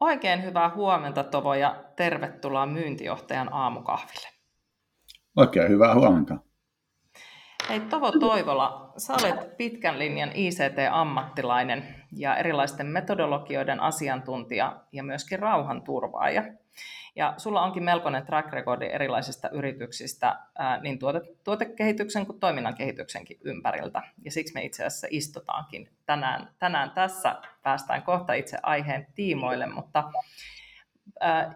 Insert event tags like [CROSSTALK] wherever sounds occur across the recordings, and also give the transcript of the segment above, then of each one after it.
Oikein hyvää huomenta Tovo ja tervetuloa myyntijohtajan aamukahville. Oikein hyvää huomenta. Hei Tovo Toivola, sä olet pitkän linjan ICT-ammattilainen ja erilaisten metodologioiden asiantuntija ja myöskin rauhanturvaaja. Ja sulla onkin melkoinen track recordi erilaisista yrityksistä niin tuote, tuotekehityksen kuin toiminnan kehityksenkin ympäriltä. Ja siksi me itse asiassa istutaankin tänään, tänään tässä. Päästään kohta itse aiheen tiimoille, mutta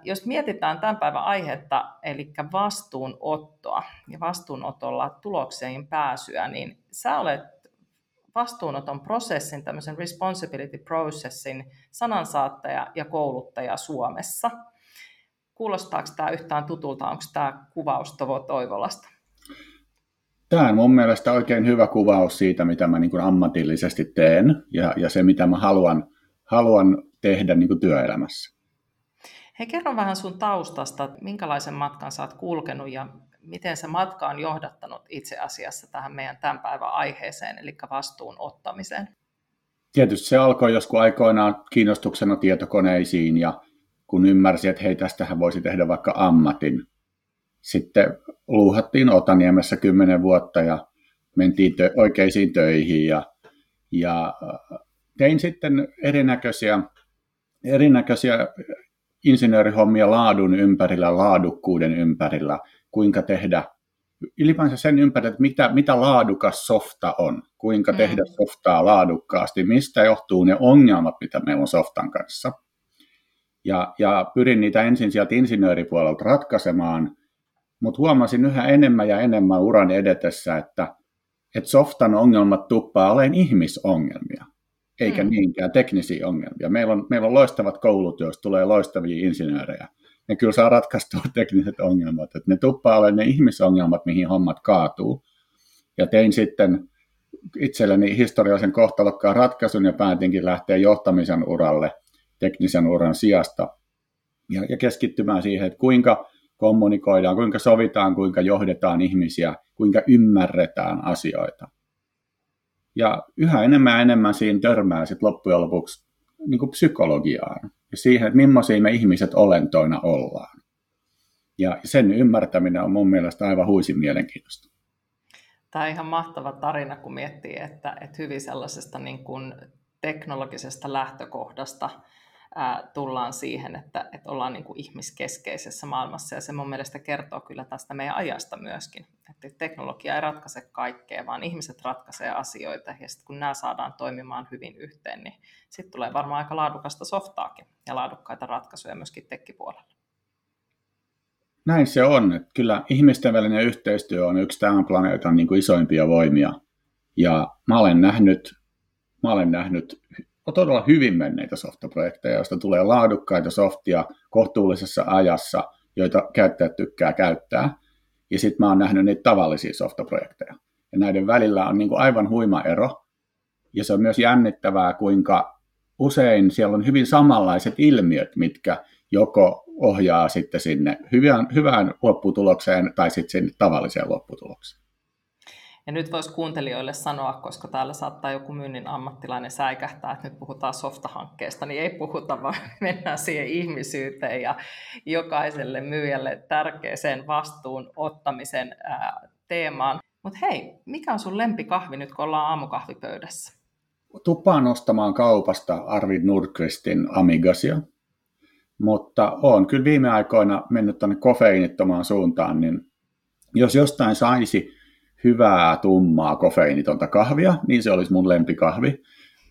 jos mietitään tämän päivän aihetta, eli vastuunottoa ja vastuunotolla tulokseen pääsyä, niin sä olet vastuunoton prosessin, tämmöisen responsibility processin sanansaattaja ja kouluttaja Suomessa. Kuulostaako tämä yhtään tutulta? Onko tämä kuvaus Tovo Toivolasta? Tämä on mun mielestä oikein hyvä kuvaus siitä, mitä mä niin kuin ammatillisesti teen ja, ja se, mitä mä haluan, haluan tehdä niin kuin työelämässä. Hei, kerro vähän sun taustasta, minkälaisen matkan sä oot kulkenut ja miten se matka on johdattanut itse asiassa tähän meidän tämän päivän aiheeseen, eli vastuun ottamiseen? Tietysti se alkoi joskus aikoinaan kiinnostuksena tietokoneisiin ja kun ymmärsi, että hei, tästähän voisi tehdä vaikka ammatin. Sitten luuhattiin Otaniemessä kymmenen vuotta ja mentiin tö- oikeisiin töihin ja, ja tein sitten erinäköisiä, erinäköisiä insinöörihommia laadun ympärillä, laadukkuuden ympärillä, kuinka tehdä ylipäänsä sen ympärillä, että mitä, mitä laadukas softa on, kuinka mm. tehdä softaa laadukkaasti, mistä johtuu ne ongelmat, mitä meillä on softan kanssa. Ja, ja pyrin niitä ensin sieltä insinööripuolelta ratkaisemaan, mutta huomasin yhä enemmän ja enemmän uran edetessä, että, että softan ongelmat tuppaa olemaan ihmisongelmia eikä mm. niinkään teknisiä ongelmia. Meillä on, meillä on loistavat koulut, joista tulee loistavia insinöörejä. Ne kyllä saa ratkaistua [LAUGHS] tekniset ongelmat. Että ne tuppaa olemaan ne ihmisongelmat, mihin hommat kaatuu. Ja tein sitten itselleni historiallisen kohtalokkaan ratkaisun ja päätinkin lähteä johtamisen uralle teknisen uran sijasta ja, ja keskittymään siihen, että kuinka kommunikoidaan, kuinka sovitaan, kuinka johdetaan ihmisiä, kuinka ymmärretään asioita. Ja yhä enemmän ja enemmän siinä törmää sit loppujen lopuksi niin kuin psykologiaan ja siihen, että millaisia me ihmiset olentoina ollaan. Ja sen ymmärtäminen on mun mielestä aivan huisin mielenkiintoista. Tämä on ihan mahtava tarina, kun miettii, että, että hyvin sellaisesta niin kuin teknologisesta lähtökohdasta ää, tullaan siihen, että, että ollaan niin kuin ihmiskeskeisessä maailmassa. Ja se mun mielestä kertoo kyllä tästä meidän ajasta myöskin. Että teknologia ei ratkaise kaikkea, vaan ihmiset ratkaisee asioita. Ja sitten kun nämä saadaan toimimaan hyvin yhteen, niin sitten tulee varmaan aika laadukasta softaakin ja laadukkaita ratkaisuja myöskin tekkipuolella. Näin se on. Että kyllä ihmisten välinen yhteistyö on yksi tämän planeetan niin kuin isoimpia voimia. Ja mä olen nähnyt, mä olen nähnyt on todella hyvin menneitä softaprojekteja, joista tulee laadukkaita softia kohtuullisessa ajassa, joita käyttäjät tykkää käyttää. Ja sitten mä oon nähnyt niitä tavallisia softaprojekteja. Ja näiden välillä on niin kuin aivan huima ero. Ja se on myös jännittävää, kuinka usein siellä on hyvin samanlaiset ilmiöt, mitkä joko ohjaa sitten sinne hyvään, hyvään lopputulokseen tai sitten sinne tavalliseen lopputulokseen. Ja nyt voisi kuuntelijoille sanoa, koska täällä saattaa joku myynnin ammattilainen säikähtää, että nyt puhutaan softahankkeesta, niin ei puhuta, vaan [LAUGHS] mennään siihen ihmisyyteen ja jokaiselle myyjälle tärkeäseen vastuun ottamisen ää, teemaan. Mutta hei, mikä on sun lempikahvi nyt, kun ollaan aamukahvipöydässä? Tupaan ostamaan kaupasta Arvid Nordqvistin Amigasia, mutta on kyllä viime aikoina mennyt tuonne kofeiinittomaan suuntaan, niin jos jostain saisi hyvää, tummaa, kofeiinitonta kahvia, niin se olisi mun lempikahvi,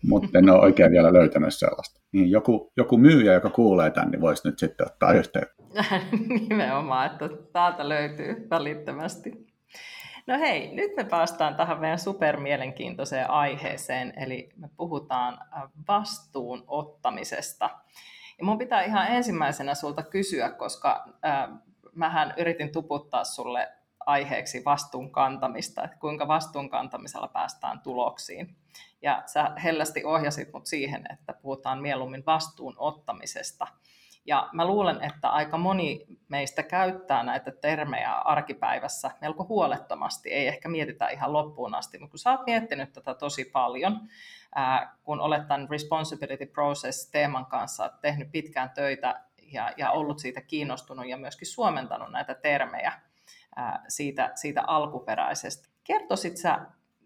mutta en ole oikein vielä löytänyt sellaista. Niin joku, joku myyjä, joka kuulee tämän, niin voisi nyt sitten ottaa yhteyttä. [LAUGHS] Nimenomaan, että täältä löytyy välittömästi. No hei, nyt me päästään tähän meidän supermielenkiintoiseen aiheeseen, eli me puhutaan vastuun ottamisesta. Ja mun pitää ihan ensimmäisenä sulta kysyä, koska äh, mähän yritin tuputtaa sulle aiheeksi vastuun kantamista, että kuinka vastuun kantamisella päästään tuloksiin. Ja sä hellästi ohjasit mut siihen, että puhutaan mieluummin vastuun ottamisesta. Ja mä luulen, että aika moni meistä käyttää näitä termejä arkipäivässä melko huolettomasti, ei ehkä mietitä ihan loppuun asti, mutta kun sä oot miettinyt tätä tosi paljon, ää, kun olet tämän Responsibility Process-teeman kanssa tehnyt pitkään töitä ja, ja ollut siitä kiinnostunut ja myöskin suomentanut näitä termejä siitä, siitä alkuperäisestä. Kertoisit sä,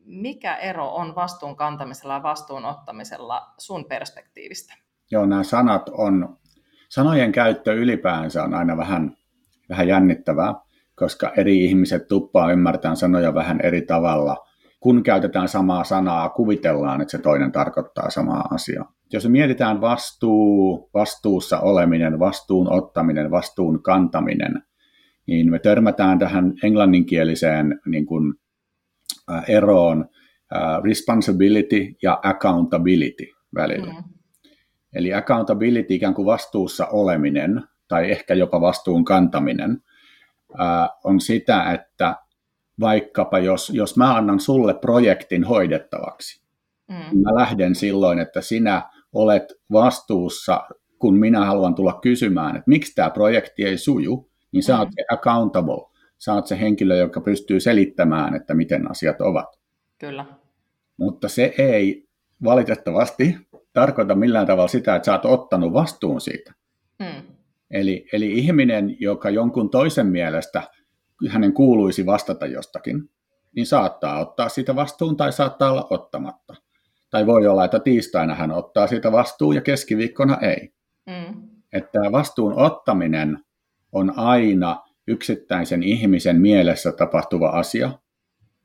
mikä ero on vastuun kantamisella ja vastuun ottamisella sun perspektiivistä? Joo, nämä sanat on sanojen käyttö ylipäänsä on aina vähän, vähän jännittävää, koska eri ihmiset tuppaa ymmärtämään sanoja vähän eri tavalla. Kun käytetään samaa sanaa, kuvitellaan, että se toinen tarkoittaa samaa asiaa. Jos mietitään vastuu, vastuussa oleminen, vastuun ottaminen, vastuun kantaminen, niin me törmätään tähän englanninkieliseen niin kuin, äh, eroon äh, responsibility ja accountability välillä. Mm. Eli accountability, ikään kuin vastuussa oleminen, tai ehkä jopa vastuun kantaminen, on sitä, että vaikkapa jos, jos mä annan sulle projektin hoidettavaksi, mm. Niin mä lähden silloin, että sinä olet vastuussa, kun minä haluan tulla kysymään, että miksi tämä projekti ei suju, niin sä mm. oot se accountable, sä oot se henkilö, joka pystyy selittämään, että miten asiat ovat. Kyllä. Mutta se ei valitettavasti tarkoita millään tavalla sitä, että sä oot ottanut vastuun siitä. Hmm. Eli, eli ihminen, joka jonkun toisen mielestä hänen kuuluisi vastata jostakin, niin saattaa ottaa sitä vastuun tai saattaa olla ottamatta. Tai voi olla, että tiistaina hän ottaa sitä vastuun ja keskiviikkona ei. Hmm. Että vastuun ottaminen on aina yksittäisen ihmisen mielessä tapahtuva asia,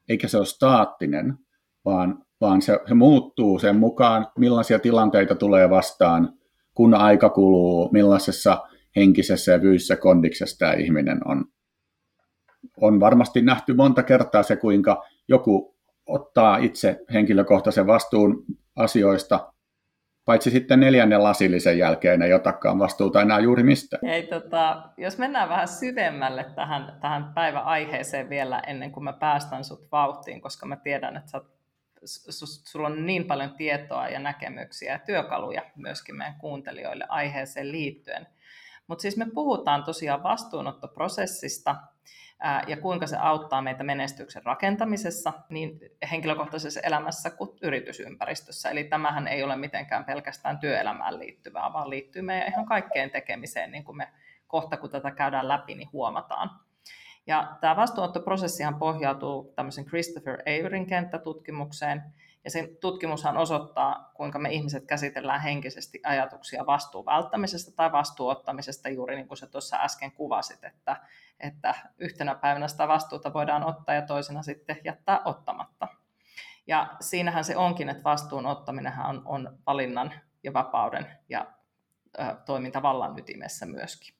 eikä se ole staattinen, vaan vaan se, se muuttuu sen mukaan, millaisia tilanteita tulee vastaan, kun aika kuluu, millaisessa henkisessä ja fyysisessä kondiksessa tämä ihminen on. On varmasti nähty monta kertaa se, kuinka joku ottaa itse henkilökohtaisen vastuun asioista, paitsi sitten neljännen lasillisen jälkeen ei otakaan vastuuta enää juuri mistä. Hei, tota, jos mennään vähän syvemmälle tähän, tähän päiväaiheeseen vielä ennen kuin mä päästän sut vauhtiin, koska mä tiedän, että sä sulla on niin paljon tietoa ja näkemyksiä ja työkaluja myöskin meidän kuuntelijoille aiheeseen liittyen. Mutta siis me puhutaan tosiaan vastuunottoprosessista ja kuinka se auttaa meitä menestyksen rakentamisessa niin henkilökohtaisessa elämässä kuin yritysympäristössä. Eli tämähän ei ole mitenkään pelkästään työelämään liittyvää, vaan liittyy meidän ihan kaikkeen tekemiseen, niin kuin me kohta kun tätä käydään läpi, niin huomataan. Ja tämä vastuunottoprosessihan pohjautuu tämmöisen Christopher Averin kenttätutkimukseen, ja sen tutkimushan osoittaa, kuinka me ihmiset käsitellään henkisesti ajatuksia vastuun välttämisestä tai vastuuottamisesta, juuri niin kuin sä tuossa äsken kuvasit, että, että yhtenä päivänä sitä vastuuta voidaan ottaa ja toisena sitten jättää ottamatta. Ja siinähän se onkin, että vastuun ottaminen on, on valinnan ja vapauden ja ö, toimintavallan ytimessä myöskin.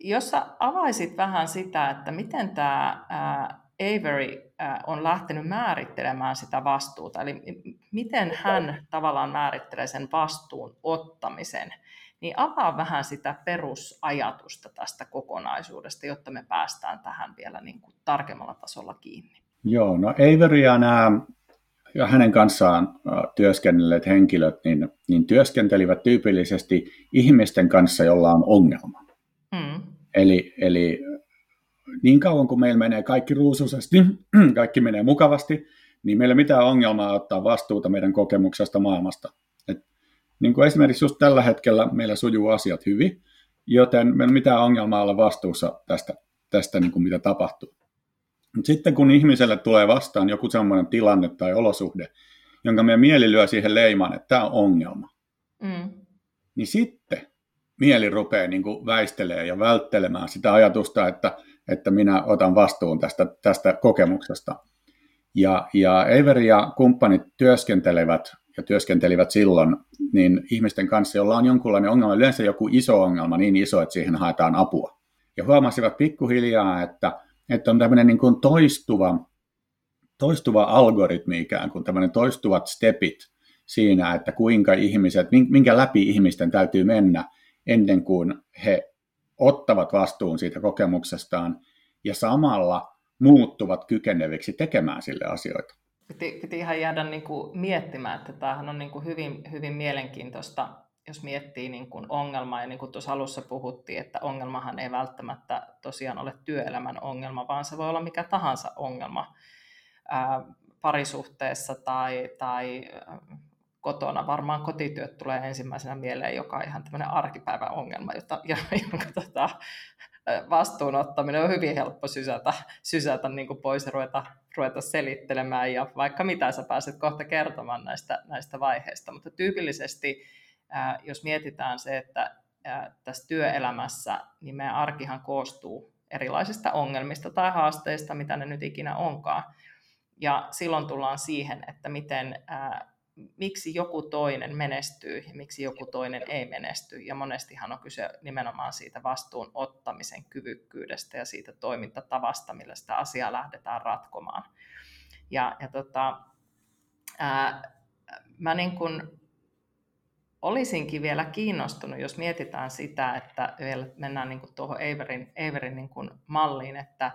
Jos sä avaisit vähän sitä, että miten tämä Avery on lähtenyt määrittelemään sitä vastuuta, eli miten hän tavallaan määrittelee sen vastuun ottamisen, niin avaa vähän sitä perusajatusta tästä kokonaisuudesta, jotta me päästään tähän vielä niin kuin tarkemmalla tasolla kiinni. Joo, no Avery ja nämä ja hänen kanssaan työskennelleet henkilöt niin, niin työskentelivät tyypillisesti ihmisten kanssa, jolla on ongelma. Mm. Eli, eli niin kauan kuin meillä menee kaikki ruusuisesti, [CLEARS THROAT] kaikki menee mukavasti, niin meillä ei mitään ongelmaa ottaa vastuuta meidän kokemuksesta maailmasta. Et, niin kuin esimerkiksi just tällä hetkellä meillä sujuu asiat hyvin, joten meillä ei mitään ongelmaa olla vastuussa tästä, tästä niin kuin mitä tapahtuu. Mutta sitten kun ihmiselle tulee vastaan joku sellainen tilanne tai olosuhde, jonka meidän mieli lyö siihen leimaan, että tämä on ongelma, mm. niin sitten mieli rupeaa niin kuin väistelee ja välttelemään sitä ajatusta, että, että minä otan vastuun tästä, tästä kokemuksesta. Ja, ja Avery ja kumppanit työskentelevät ja työskentelivät silloin niin ihmisten kanssa, joilla on jonkunlainen ongelma, yleensä joku iso ongelma, niin iso, että siihen haetaan apua. Ja huomasivat pikkuhiljaa, että, että on tämmöinen niin kuin toistuva, toistuva algoritmi ikään kuin, tämmöinen toistuvat stepit, siinä, että kuinka ihmiset, minkä läpi ihmisten täytyy mennä ennen kuin he ottavat vastuun siitä kokemuksestaan ja samalla muuttuvat kykeneviksi tekemään sille asioita. Piti, piti ihan jäädä niin kuin miettimään, että tämähän on niin kuin hyvin, hyvin mielenkiintoista, jos miettii niin kuin ongelmaa, ja niin kuin tuossa alussa puhuttiin, että ongelmahan ei välttämättä tosiaan ole työelämän ongelma, vaan se voi olla mikä tahansa ongelma ää, parisuhteessa tai, tai kotona. Varmaan kotityöt tulee ensimmäisenä mieleen, joka on ihan tämmöinen arkipäivän ongelma, jota, [LAUGHS] jonka tota, vastuunottaminen on hyvin helppo sysätä, sysätä niin kuin pois ja ruveta, ruveta selittelemään ja vaikka mitä sä pääset kohta kertomaan näistä, näistä vaiheista. Mutta tyypillisesti, jos mietitään se, että tässä työelämässä, niin meidän arkihan koostuu erilaisista ongelmista tai haasteista, mitä ne nyt ikinä onkaan. Ja silloin tullaan siihen, että miten miksi joku toinen menestyy ja miksi joku toinen ei menesty. Ja monestihan on kyse nimenomaan siitä vastuun ottamisen kyvykkyydestä ja siitä toimintatavasta, millä sitä asiaa lähdetään ratkomaan. Ja, ja tota, ää, mä niin kun olisinkin vielä kiinnostunut, jos mietitään sitä, että vielä mennään niin tuohon Eiverin, Eiverin niin malliin, että,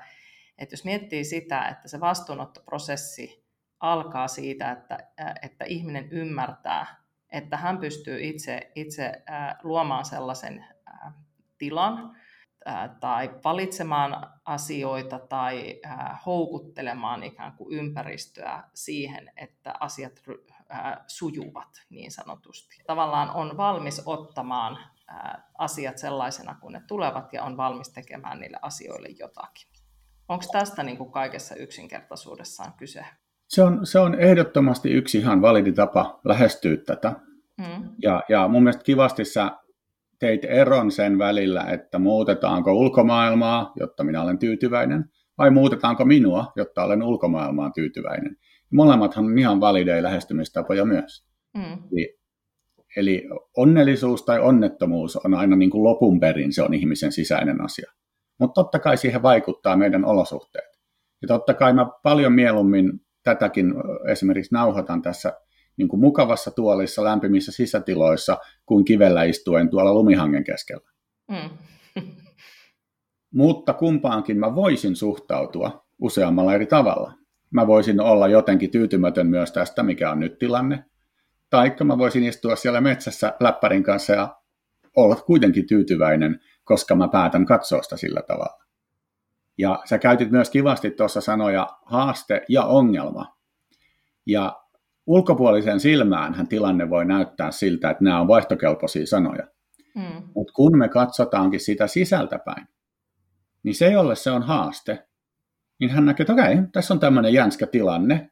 että jos miettii sitä, että se vastuunottoprosessi alkaa siitä, että, että ihminen ymmärtää, että hän pystyy itse, itse luomaan sellaisen tilan tai valitsemaan asioita tai houkuttelemaan ikään kuin ympäristöä siihen, että asiat sujuvat niin sanotusti. Tavallaan on valmis ottamaan asiat sellaisena kuin ne tulevat ja on valmis tekemään niille asioille jotakin. Onko tästä niin kuin kaikessa yksinkertaisuudessaan kyse? Se on, se on ehdottomasti yksi ihan validi tapa lähestyä tätä. Mm. Ja, ja mun mielestä kivasti sä teit eron sen välillä, että muutetaanko ulkomaailmaa, jotta minä olen tyytyväinen, vai muutetaanko minua, jotta olen ulkomaailmaan tyytyväinen. Molemmathan on ihan valideja lähestymistapoja myös. Mm. Eli, eli onnellisuus tai onnettomuus on aina niin kuin lopun perin, se on ihmisen sisäinen asia. Mutta totta kai siihen vaikuttaa meidän olosuhteet. Ja totta kai mä paljon mieluummin tätäkin esimerkiksi nauhoitan tässä niin kuin mukavassa tuolissa lämpimissä sisätiloissa kuin kivellä istuen tuolla lumihangen keskellä. Mm. [LAUGHS] Mutta kumpaankin mä voisin suhtautua useammalla eri tavalla. Mä voisin olla jotenkin tyytymätön myös tästä, mikä on nyt tilanne. Taikka mä voisin istua siellä metsässä läppärin kanssa ja olla kuitenkin tyytyväinen, koska mä päätän katsoa sitä sillä tavalla. Ja sä käytit myös kivasti tuossa sanoja haaste ja ongelma. Ja ulkopuolisen silmään tilanne voi näyttää siltä, että nämä on vaihtokelpoisia sanoja. Mm. Mutta kun me katsotaankin sitä sisältäpäin, niin se, jolle se on haaste, niin hän näkee, että okei, tässä on tämmöinen jänskä tilanne,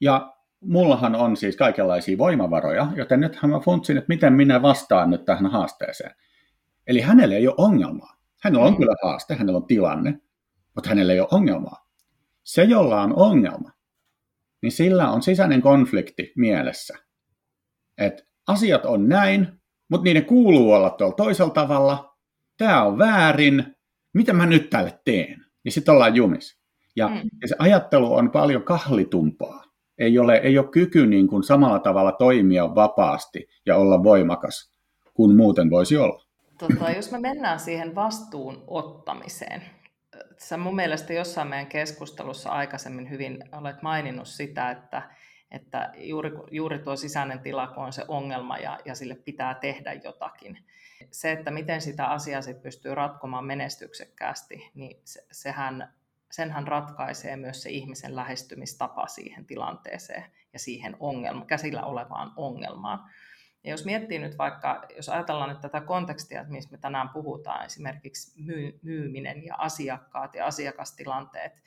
ja mullahan on siis kaikenlaisia voimavaroja, joten nythän mä funtsin, että miten minä vastaan nyt tähän haasteeseen. Eli hänelle ei ole ongelmaa. Hänellä on mm. kyllä haaste, hänellä on tilanne, mutta hänellä ei ole ongelmaa. Se, jolla on ongelma, niin sillä on sisäinen konflikti mielessä. Että asiat on näin, mutta niiden kuuluu olla tuolla toisella tavalla. Tämä on väärin. Mitä mä nyt tälle teen? Ja sitten ollaan jumis. Ja, mm. ja se ajattelu on paljon kahlitumpaa. Ei ole, ei ole kyky niin kuin samalla tavalla toimia vapaasti ja olla voimakas kuin muuten voisi olla. Tota, jos me mennään siihen vastuun ottamiseen, sä mun mielestä jossain meidän keskustelussa aikaisemmin hyvin olet maininnut sitä, että, että juuri, juuri tuo sisäinen tila, kun on se ongelma ja, ja sille pitää tehdä jotakin. Se, että miten sitä asiaa sit pystyy ratkomaan menestyksekkäästi, niin se, sehän, senhän ratkaisee myös se ihmisen lähestymistapa siihen tilanteeseen ja siihen ongelma, käsillä olevaan ongelmaan. Ja jos miettii nyt vaikka, jos ajatellaan nyt tätä kontekstia, että mistä me tänään puhutaan, esimerkiksi myyminen ja asiakkaat ja asiakastilanteet,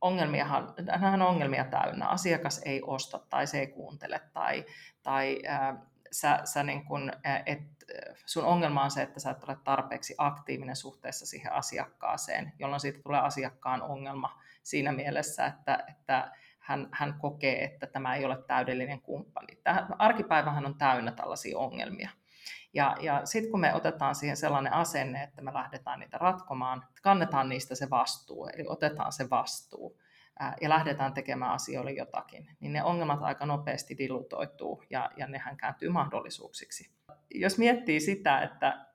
ongelmiahan, nämä on ongelmia täynnä. Asiakas ei osta tai se ei kuuntele tai, tai sä, sä niin kun, et, sun ongelma on se, että sä et ole tarpeeksi aktiivinen suhteessa siihen asiakkaaseen, jolloin siitä tulee asiakkaan ongelma siinä mielessä, että, että hän, hän kokee, että tämä ei ole täydellinen kumppani. Tämä arkipäivähän on täynnä tällaisia ongelmia. Ja, ja sitten kun me otetaan siihen sellainen asenne, että me lähdetään niitä ratkomaan, kannetaan niistä se vastuu, eli otetaan se vastuu ja lähdetään tekemään asioille jotakin, niin ne ongelmat aika nopeasti dilutoituu ja, ja nehän kääntyy mahdollisuuksiksi. Jos miettii sitä, että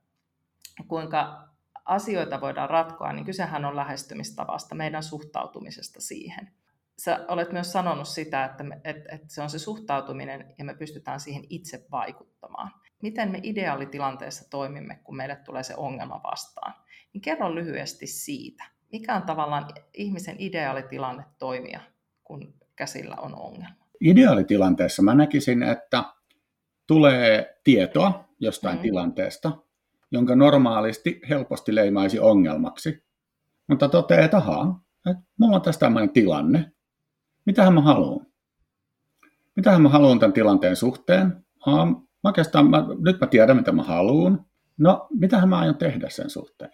kuinka asioita voidaan ratkoa, niin kysehän on lähestymistavasta, meidän suhtautumisesta siihen. Sä olet myös sanonut sitä, että, me, että, että se on se suhtautuminen ja me pystytään siihen itse vaikuttamaan. Miten me ideaalitilanteessa toimimme, kun meille tulee se ongelma vastaan? Niin kerro lyhyesti siitä. Mikä on tavallaan ihmisen ideaalitilanne toimia, kun käsillä on ongelma? Ideaalitilanteessa mä näkisin, että tulee tietoa jostain mm. tilanteesta, jonka normaalisti helposti leimaisi ongelmaksi. Mutta toteaa, että ahaa, että mulla on tässä tämmöinen tilanne. Mitähän mä haluan? Mitähän mä haluan tämän tilanteen suhteen? Aa, mä oikeastaan, mä, nyt mä tiedän, mitä mä haluan. No, mitähän mä aion tehdä sen suhteen?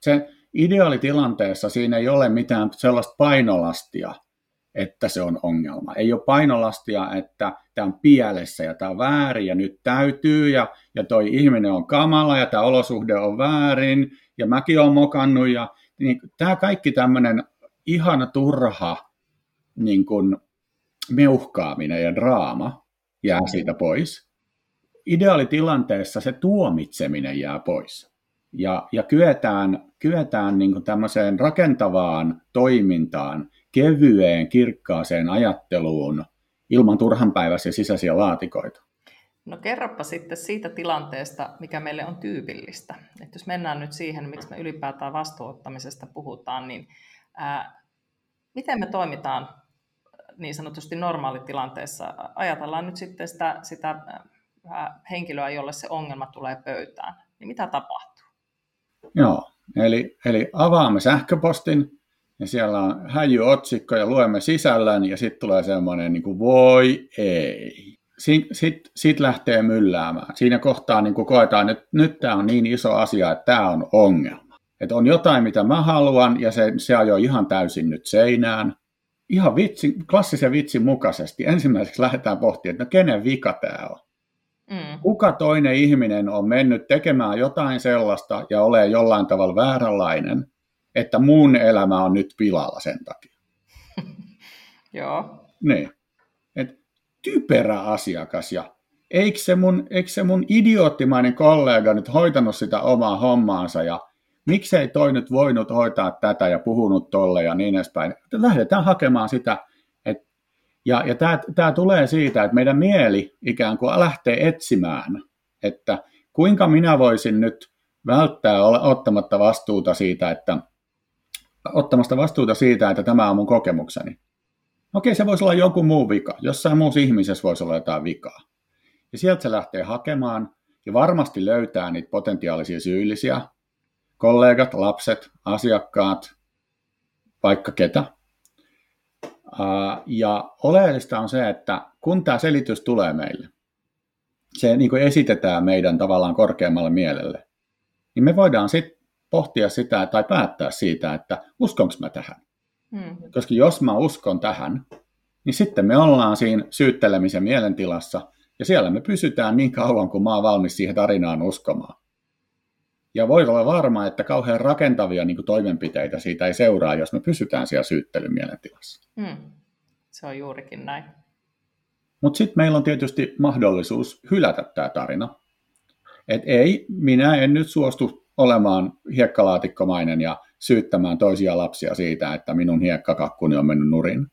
Se ideaalitilanteessa siinä ei ole mitään sellaista painolastia, että se on ongelma. Ei ole painolastia, että tämä on pielessä ja tämä on väärin ja nyt täytyy ja, ja toi ihminen on kamala ja tämä olosuhde on väärin ja mäkin olen mokannut ja niin, tämä kaikki tämmöinen ihana turha niin kuin meuhkaaminen ja draama jää siitä pois. Ideaalitilanteessa se tuomitseminen jää pois. Ja, ja kyetään, kyetään niin kuin tämmöiseen rakentavaan toimintaan, kevyeen, kirkkaaseen ajatteluun ilman turhanpäiväisiä sisäisiä laatikoita. No kerropa sitten siitä tilanteesta, mikä meille on tyypillistä. Että jos mennään nyt siihen, miksi me ylipäätään vastuuottamisesta puhutaan, niin ää, miten me toimitaan niin sanotusti normaalitilanteessa? Ajatellaan nyt sitten sitä, sitä henkilöä, jolle se ongelma tulee pöytään. Niin mitä tapahtuu? Joo, eli, eli avaamme sähköpostin, ja siellä on häjyotsikko ja luemme sisällön ja sitten tulee semmoinen niin kuin voi ei. Sitten sit, sit lähtee mylläämään. Siinä kohtaa niin kuin koetaan, että nyt tämä on niin iso asia, että tämä on ongelma. Että on jotain, mitä mä haluan ja se, se ajoi ihan täysin nyt seinään. Ihan vitsi, klassisen vitsin mukaisesti. Ensimmäiseksi lähdetään pohtimaan, että no kenen vika tämä on. Mm. Kuka toinen ihminen on mennyt tekemään jotain sellaista ja ole jollain tavalla vääränlainen, että mun elämä on nyt pilalla sen takia. [LAUGHS] Joo. Niin. Et typerä asiakas ja eikö se, mun, eikö se mun idioottimainen kollega nyt hoitanut sitä omaa hommaansa ja miksei toi nyt voinut hoitaa tätä ja puhunut tolle ja niin edespäin. Lähdetään hakemaan sitä. Et, ja ja tämä tulee siitä, että meidän mieli ikään kuin lähtee etsimään, että kuinka minä voisin nyt välttää ottamatta vastuuta siitä, että ottamasta vastuuta siitä, että tämä on mun kokemukseni. Okei, se voisi olla joku muu vika. Jossain muussa ihmisessä voisi olla jotain vikaa. Ja sieltä se lähtee hakemaan ja varmasti löytää niitä potentiaalisia syyllisiä. Kollegat, lapset, asiakkaat, vaikka ketä. Ja oleellista on se, että kun tämä selitys tulee meille, se niin kuin esitetään meidän tavallaan korkeammalle mielelle, niin me voidaan sitten pohtia sitä tai päättää siitä, että uskonko mä tähän. Hmm. Koska jos mä uskon tähän, niin sitten me ollaan siinä syyttelemisen mielentilassa, ja siellä me pysytään niin kauan, kun mä oon valmis siihen tarinaan uskomaan. Ja voi olla varma, että kauhean rakentavia niin toimenpiteitä siitä ei seuraa, jos me pysytään siellä syyttelyn mielentilassa. Hmm. Se on juurikin näin. Mutta sitten meillä on tietysti mahdollisuus hylätä tämä tarina. Et ei, minä en nyt suostu olemaan hiekkalaatikkomainen ja syyttämään toisia lapsia siitä, että minun hiekkakakkuni on mennyt nurin.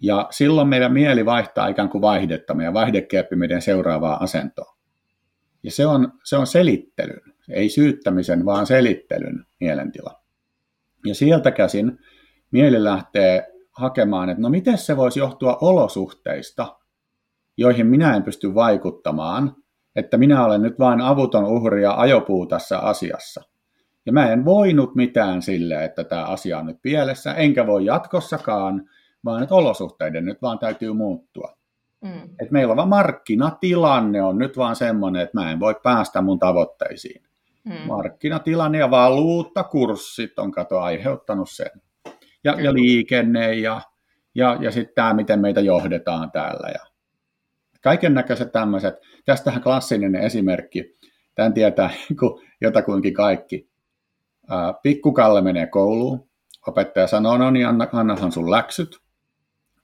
Ja silloin meidän mieli vaihtaa ikään kuin vaihdetta, meidän vaihdekieppi meidän seuraavaa asentoa. Ja se on, se on selittelyn, ei syyttämisen, vaan selittelyn mielentila. Ja sieltä käsin mieli lähtee hakemaan, että no miten se voisi johtua olosuhteista, joihin minä en pysty vaikuttamaan – että minä olen nyt vain avuton uhri ja ajopuu tässä asiassa. Ja mä en voinut mitään sille, että tämä asia on nyt pielessä, enkä voi jatkossakaan, vaan että olosuhteiden nyt vaan täytyy muuttua. Mm. Et meillä on vaan markkinatilanne on nyt vaan semmoinen, että mä en voi päästä mun tavoitteisiin. Mm. Markkinatilanne ja valuuttakurssit on kato aiheuttanut sen. Ja, ja liikenne ja, ja, ja sitten tämä, miten meitä johdetaan täällä. Ja kaiken näköiset tämmöiset. Tästähän klassinen esimerkki. Tämän tietää [LAUGHS] jotakuinkin kaikki. Pikkukalle menee kouluun, opettaja sanoo, no niin, anna, annahan sun läksyt.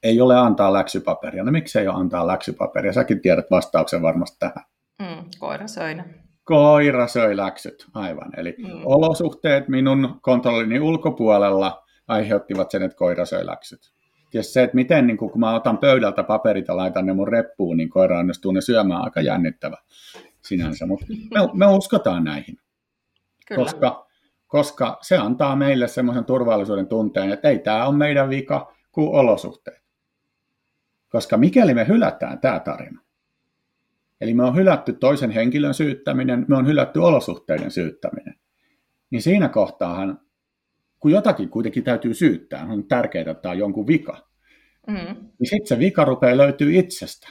Ei ole antaa läksypaperia. No miksi ei ole antaa läksypaperia? Säkin tiedät vastauksen varmasti tähän. Mm, koira söi Koira söi läksyt, aivan. Eli mm. olosuhteet minun kontrollini ulkopuolella aiheuttivat sen, että koira söi läksyt. Ja se, että miten niin kun mä otan pöydältä paperit ja laitan ne mun reppuun, niin koira onnistuu ne syömään aika jännittävä sinänsä. Mutta me, me uskotaan näihin. Kyllä. Koska, koska se antaa meille semmoisen turvallisuuden tunteen, että ei tämä ole meidän vika kuin olosuhteet. Koska mikäli me hylätään tämä tarina, eli me on hylätty toisen henkilön syyttäminen, me on hylätty olosuhteiden syyttäminen, niin siinä kohtaahan, kun jotakin kuitenkin täytyy syyttää, on tärkeää, että tämä on jonkun vika, mm. niin sitten se vika rupeaa löytyy itsestä.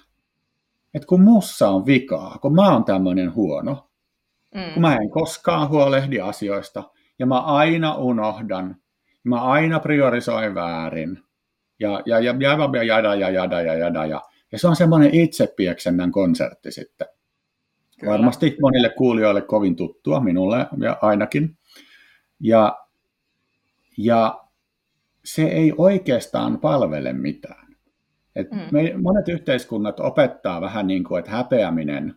Et kun mussa on vikaa, kun mä oon tämmöinen huono, mm. kun mä en koskaan huolehdi asioista, ja mä aina unohdan, mä aina priorisoin väärin, ja, ja, ja, ja, ja, jada, ja, jada, ja, jada, ja, ja se on semmoinen itsepieksennän konsertti sitten. Kyllä. Varmasti monille kuulijoille kovin tuttua, minulle ja ainakin. Ja, ja se ei oikeastaan palvele mitään. Et mm. me, monet yhteiskunnat opettaa vähän niin kuin, että häpeäminen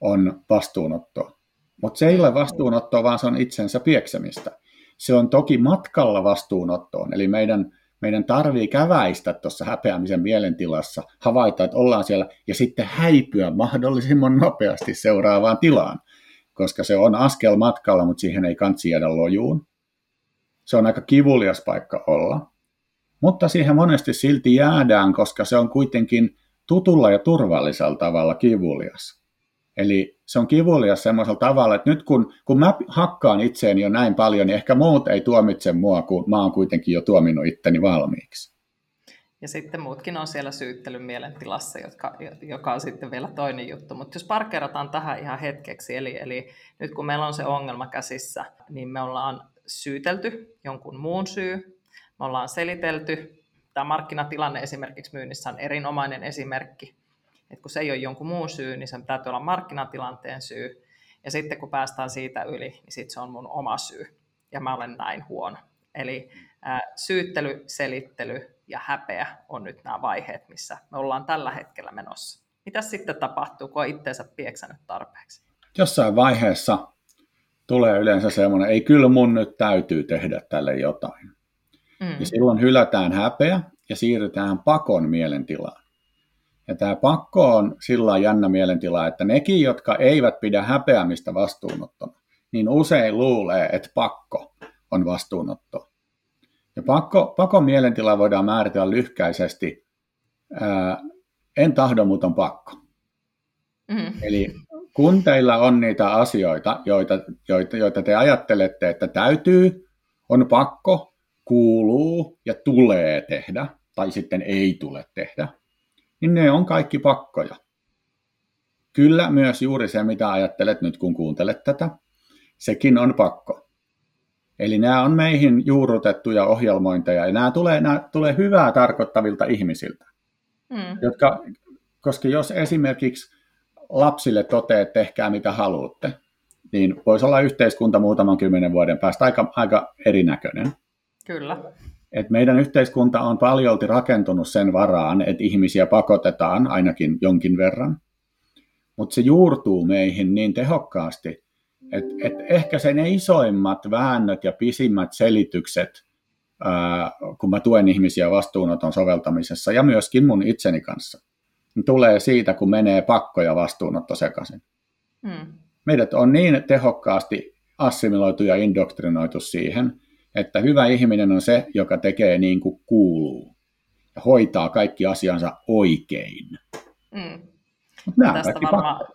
on vastuunotto. Mutta se ei ole vastuunottoa, vaan se on itsensä pieksemistä. Se on toki matkalla vastuunottoon, eli meidän meidän tarvii käväistä tuossa häpeämisen mielentilassa, havaita, että ollaan siellä, ja sitten häipyä mahdollisimman nopeasti seuraavaan tilaan, koska se on askel matkalla, mutta siihen ei kansi jäädä lojuun. Se on aika kivulias paikka olla. Mutta siihen monesti silti jäädään, koska se on kuitenkin tutulla ja turvallisella tavalla kivulias. Eli se on kivulias semmoisella tavalla, että nyt kun, kun mä hakkaan itseeni jo näin paljon, niin ehkä muut ei tuomitse mua, kun mä oon kuitenkin jo tuominut itteni valmiiksi. Ja sitten muutkin on siellä syyttelyn mielentilassa, jotka, joka on sitten vielä toinen juttu. Mutta jos parkerataan tähän ihan hetkeksi, eli, eli nyt kun meillä on se ongelma käsissä, niin me ollaan syytelty jonkun muun syy, me ollaan selitelty. Tämä markkinatilanne esimerkiksi myynnissä on erinomainen esimerkki että kun se ei ole jonkun muun syy, niin sen täytyy olla markkinatilanteen syy. Ja sitten kun päästään siitä yli, niin sitten se on mun oma syy. Ja mä olen näin huono. Eli ää, syyttely, selittely ja häpeä on nyt nämä vaiheet, missä me ollaan tällä hetkellä menossa. Mitä sitten tapahtuu, kun on itseensä pieksänyt tarpeeksi? Jossain vaiheessa tulee yleensä semmoinen, ei kyllä mun nyt täytyy tehdä tälle jotain. Mm. Ja silloin hylätään häpeä ja siirrytään pakon mielentilaan. Ja tämä pakko on sillä jännä mielentila, että nekin, jotka eivät pidä häpeämistä vastuunottona, niin usein luulee, että pakko on vastuunotto. Ja pakko, pakon mielentila voidaan määritellä lyhkäisesti, ää, en tahdo, mutta on pakko. Mm. Eli kun teillä on niitä asioita, joita, joita, joita te ajattelette, että täytyy, on pakko, kuuluu ja tulee tehdä, tai sitten ei tule tehdä, niin ne on kaikki pakkoja. Kyllä myös juuri se, mitä ajattelet nyt, kun kuuntelet tätä, sekin on pakko. Eli nämä on meihin juurrutettuja ohjelmointeja, ja nämä tulee, nämä tulee hyvää tarkoittavilta ihmisiltä. Mm. Jotka, koska jos esimerkiksi lapsille toteat, että tehkää mitä haluatte, niin voisi olla yhteiskunta muutaman kymmenen vuoden päästä aika, aika erinäköinen. Kyllä että meidän yhteiskunta on paljolti rakentunut sen varaan, että ihmisiä pakotetaan ainakin jonkin verran, mutta se juurtuu meihin niin tehokkaasti, että et ehkä sen ne isoimmat väännöt ja pisimmät selitykset, ää, kun mä tuen ihmisiä vastuunoton soveltamisessa ja myöskin mun itseni kanssa, niin tulee siitä, kun menee pakko ja vastuunotto sekaisin. Hmm. Meidät on niin tehokkaasti assimiloitu ja indoktrinoitu siihen, että hyvä ihminen on se, joka tekee niin kuin kuuluu ja hoitaa kaikki asiansa oikein. Mm. tästä, varmaan,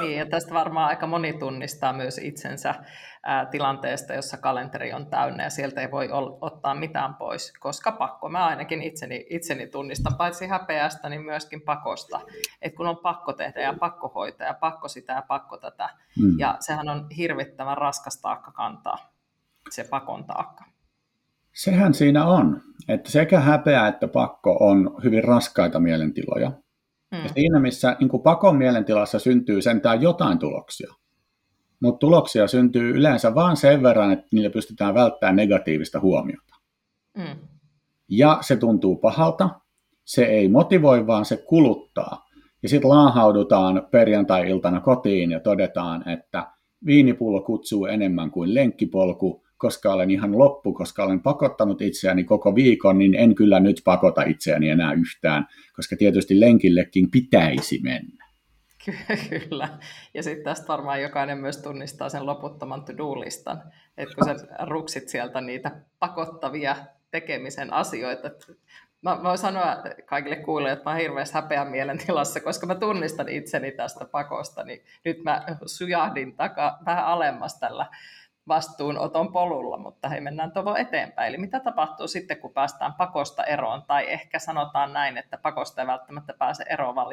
niin, ja tästä varmaan aika moni tunnistaa myös itsensä ää, tilanteesta, jossa kalenteri on täynnä ja sieltä ei voi ol, ottaa mitään pois, koska pakko. Mä ainakin itseni, itseni tunnistan paitsi häpeästä, niin myöskin pakosta. Et kun on pakko tehdä ja pakko hoitaa ja pakko sitä ja pakko tätä. Mm. Ja sehän on hirvittävän raskas taakka kantaa se pakon taakka? Sehän siinä on, että sekä häpeä että pakko on hyvin raskaita mielentiloja. Hmm. Ja siinä, missä niin kuin pakon mielentilassa syntyy sentään jotain tuloksia, mutta tuloksia syntyy yleensä vain sen verran, että niillä pystytään välttämään negatiivista huomiota. Mm. Ja se tuntuu pahalta, se ei motivoi, vaan se kuluttaa. Ja sitten laahaudutaan perjantai-iltana kotiin ja todetaan, että viinipullo kutsuu enemmän kuin lenkkipolku, koska olen ihan loppu, koska olen pakottanut itseäni koko viikon, niin en kyllä nyt pakota itseäni enää yhtään, koska tietysti lenkillekin pitäisi mennä. [LAUGHS] Kyllä. Ja sitten tästä varmaan jokainen myös tunnistaa sen loputtoman to-do-listan, että kun sä ruksit sieltä niitä pakottavia tekemisen asioita, Mä voin sanoa kaikille kuulijoille, että mä oon hirveässä häpeän mielentilassa, koska mä tunnistan itseni tästä pakosta, niin nyt mä sujahdin taka, vähän alemmas tällä vastuunoton polulla, mutta hei, mennään tovo eteenpäin. Eli mitä tapahtuu sitten, kun päästään pakosta eroon, tai ehkä sanotaan näin, että pakosta ei välttämättä pääse eroon, vaan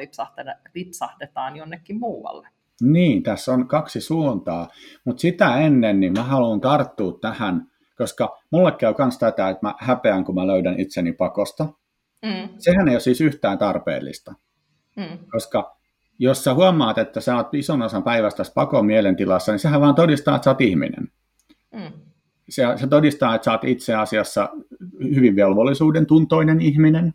lipsahdetaan jonnekin muualle. Niin, tässä on kaksi suuntaa, mutta sitä ennen niin mä haluan tarttua tähän, koska mulle käy myös tätä, että mä häpeän, kun mä löydän itseni pakosta. Mm. Sehän ei ole siis yhtään tarpeellista, mm. koska jos sä huomaat, että sä oot ison osan päivästä pakon mielentilassa, niin sehän vaan todistaa, että sä oot ihminen. Mm. Se, se todistaa, että sä oot itse asiassa hyvin velvollisuuden tuntoinen ihminen,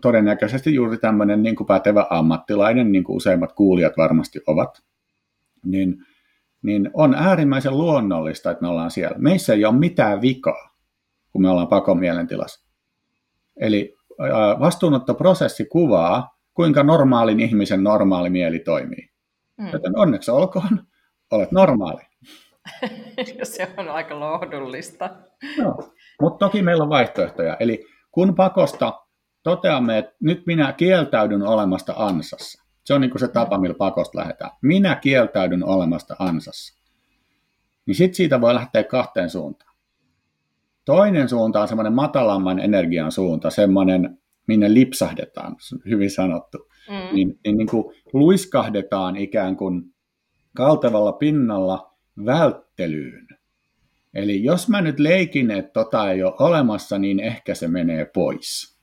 todennäköisesti juuri tämmöinen niin kuin pätevä ammattilainen, niin kuin useimmat kuulijat varmasti ovat, niin, niin on äärimmäisen luonnollista, että me ollaan siellä. Meissä ei ole mitään vikaa, kun me ollaan pakon mielentilassa. Eli vastuunottoprosessi kuvaa, kuinka normaalin ihmisen normaali mieli toimii. Mm. Joten onneksi olkoon, olet normaali. [LAUGHS] se on aika lohdullista. No, mutta toki meillä on vaihtoehtoja. Eli kun pakosta toteamme, että nyt minä kieltäydyn olemasta ansassa. Se on niin kuin se tapa, millä pakosta lähdetään. Minä kieltäydyn olemasta ansassa. Niin sitten siitä voi lähteä kahteen suuntaan. Toinen suunta on semmoinen matalamman energian suunta, semmoinen, minne lipsahdetaan, hyvin sanottu. Mm. Niin, niin, niin kuin luiskahdetaan ikään kuin kaltevalla pinnalla välttelyyn. Eli jos mä nyt leikin, että tota ei ole olemassa, niin ehkä se menee pois.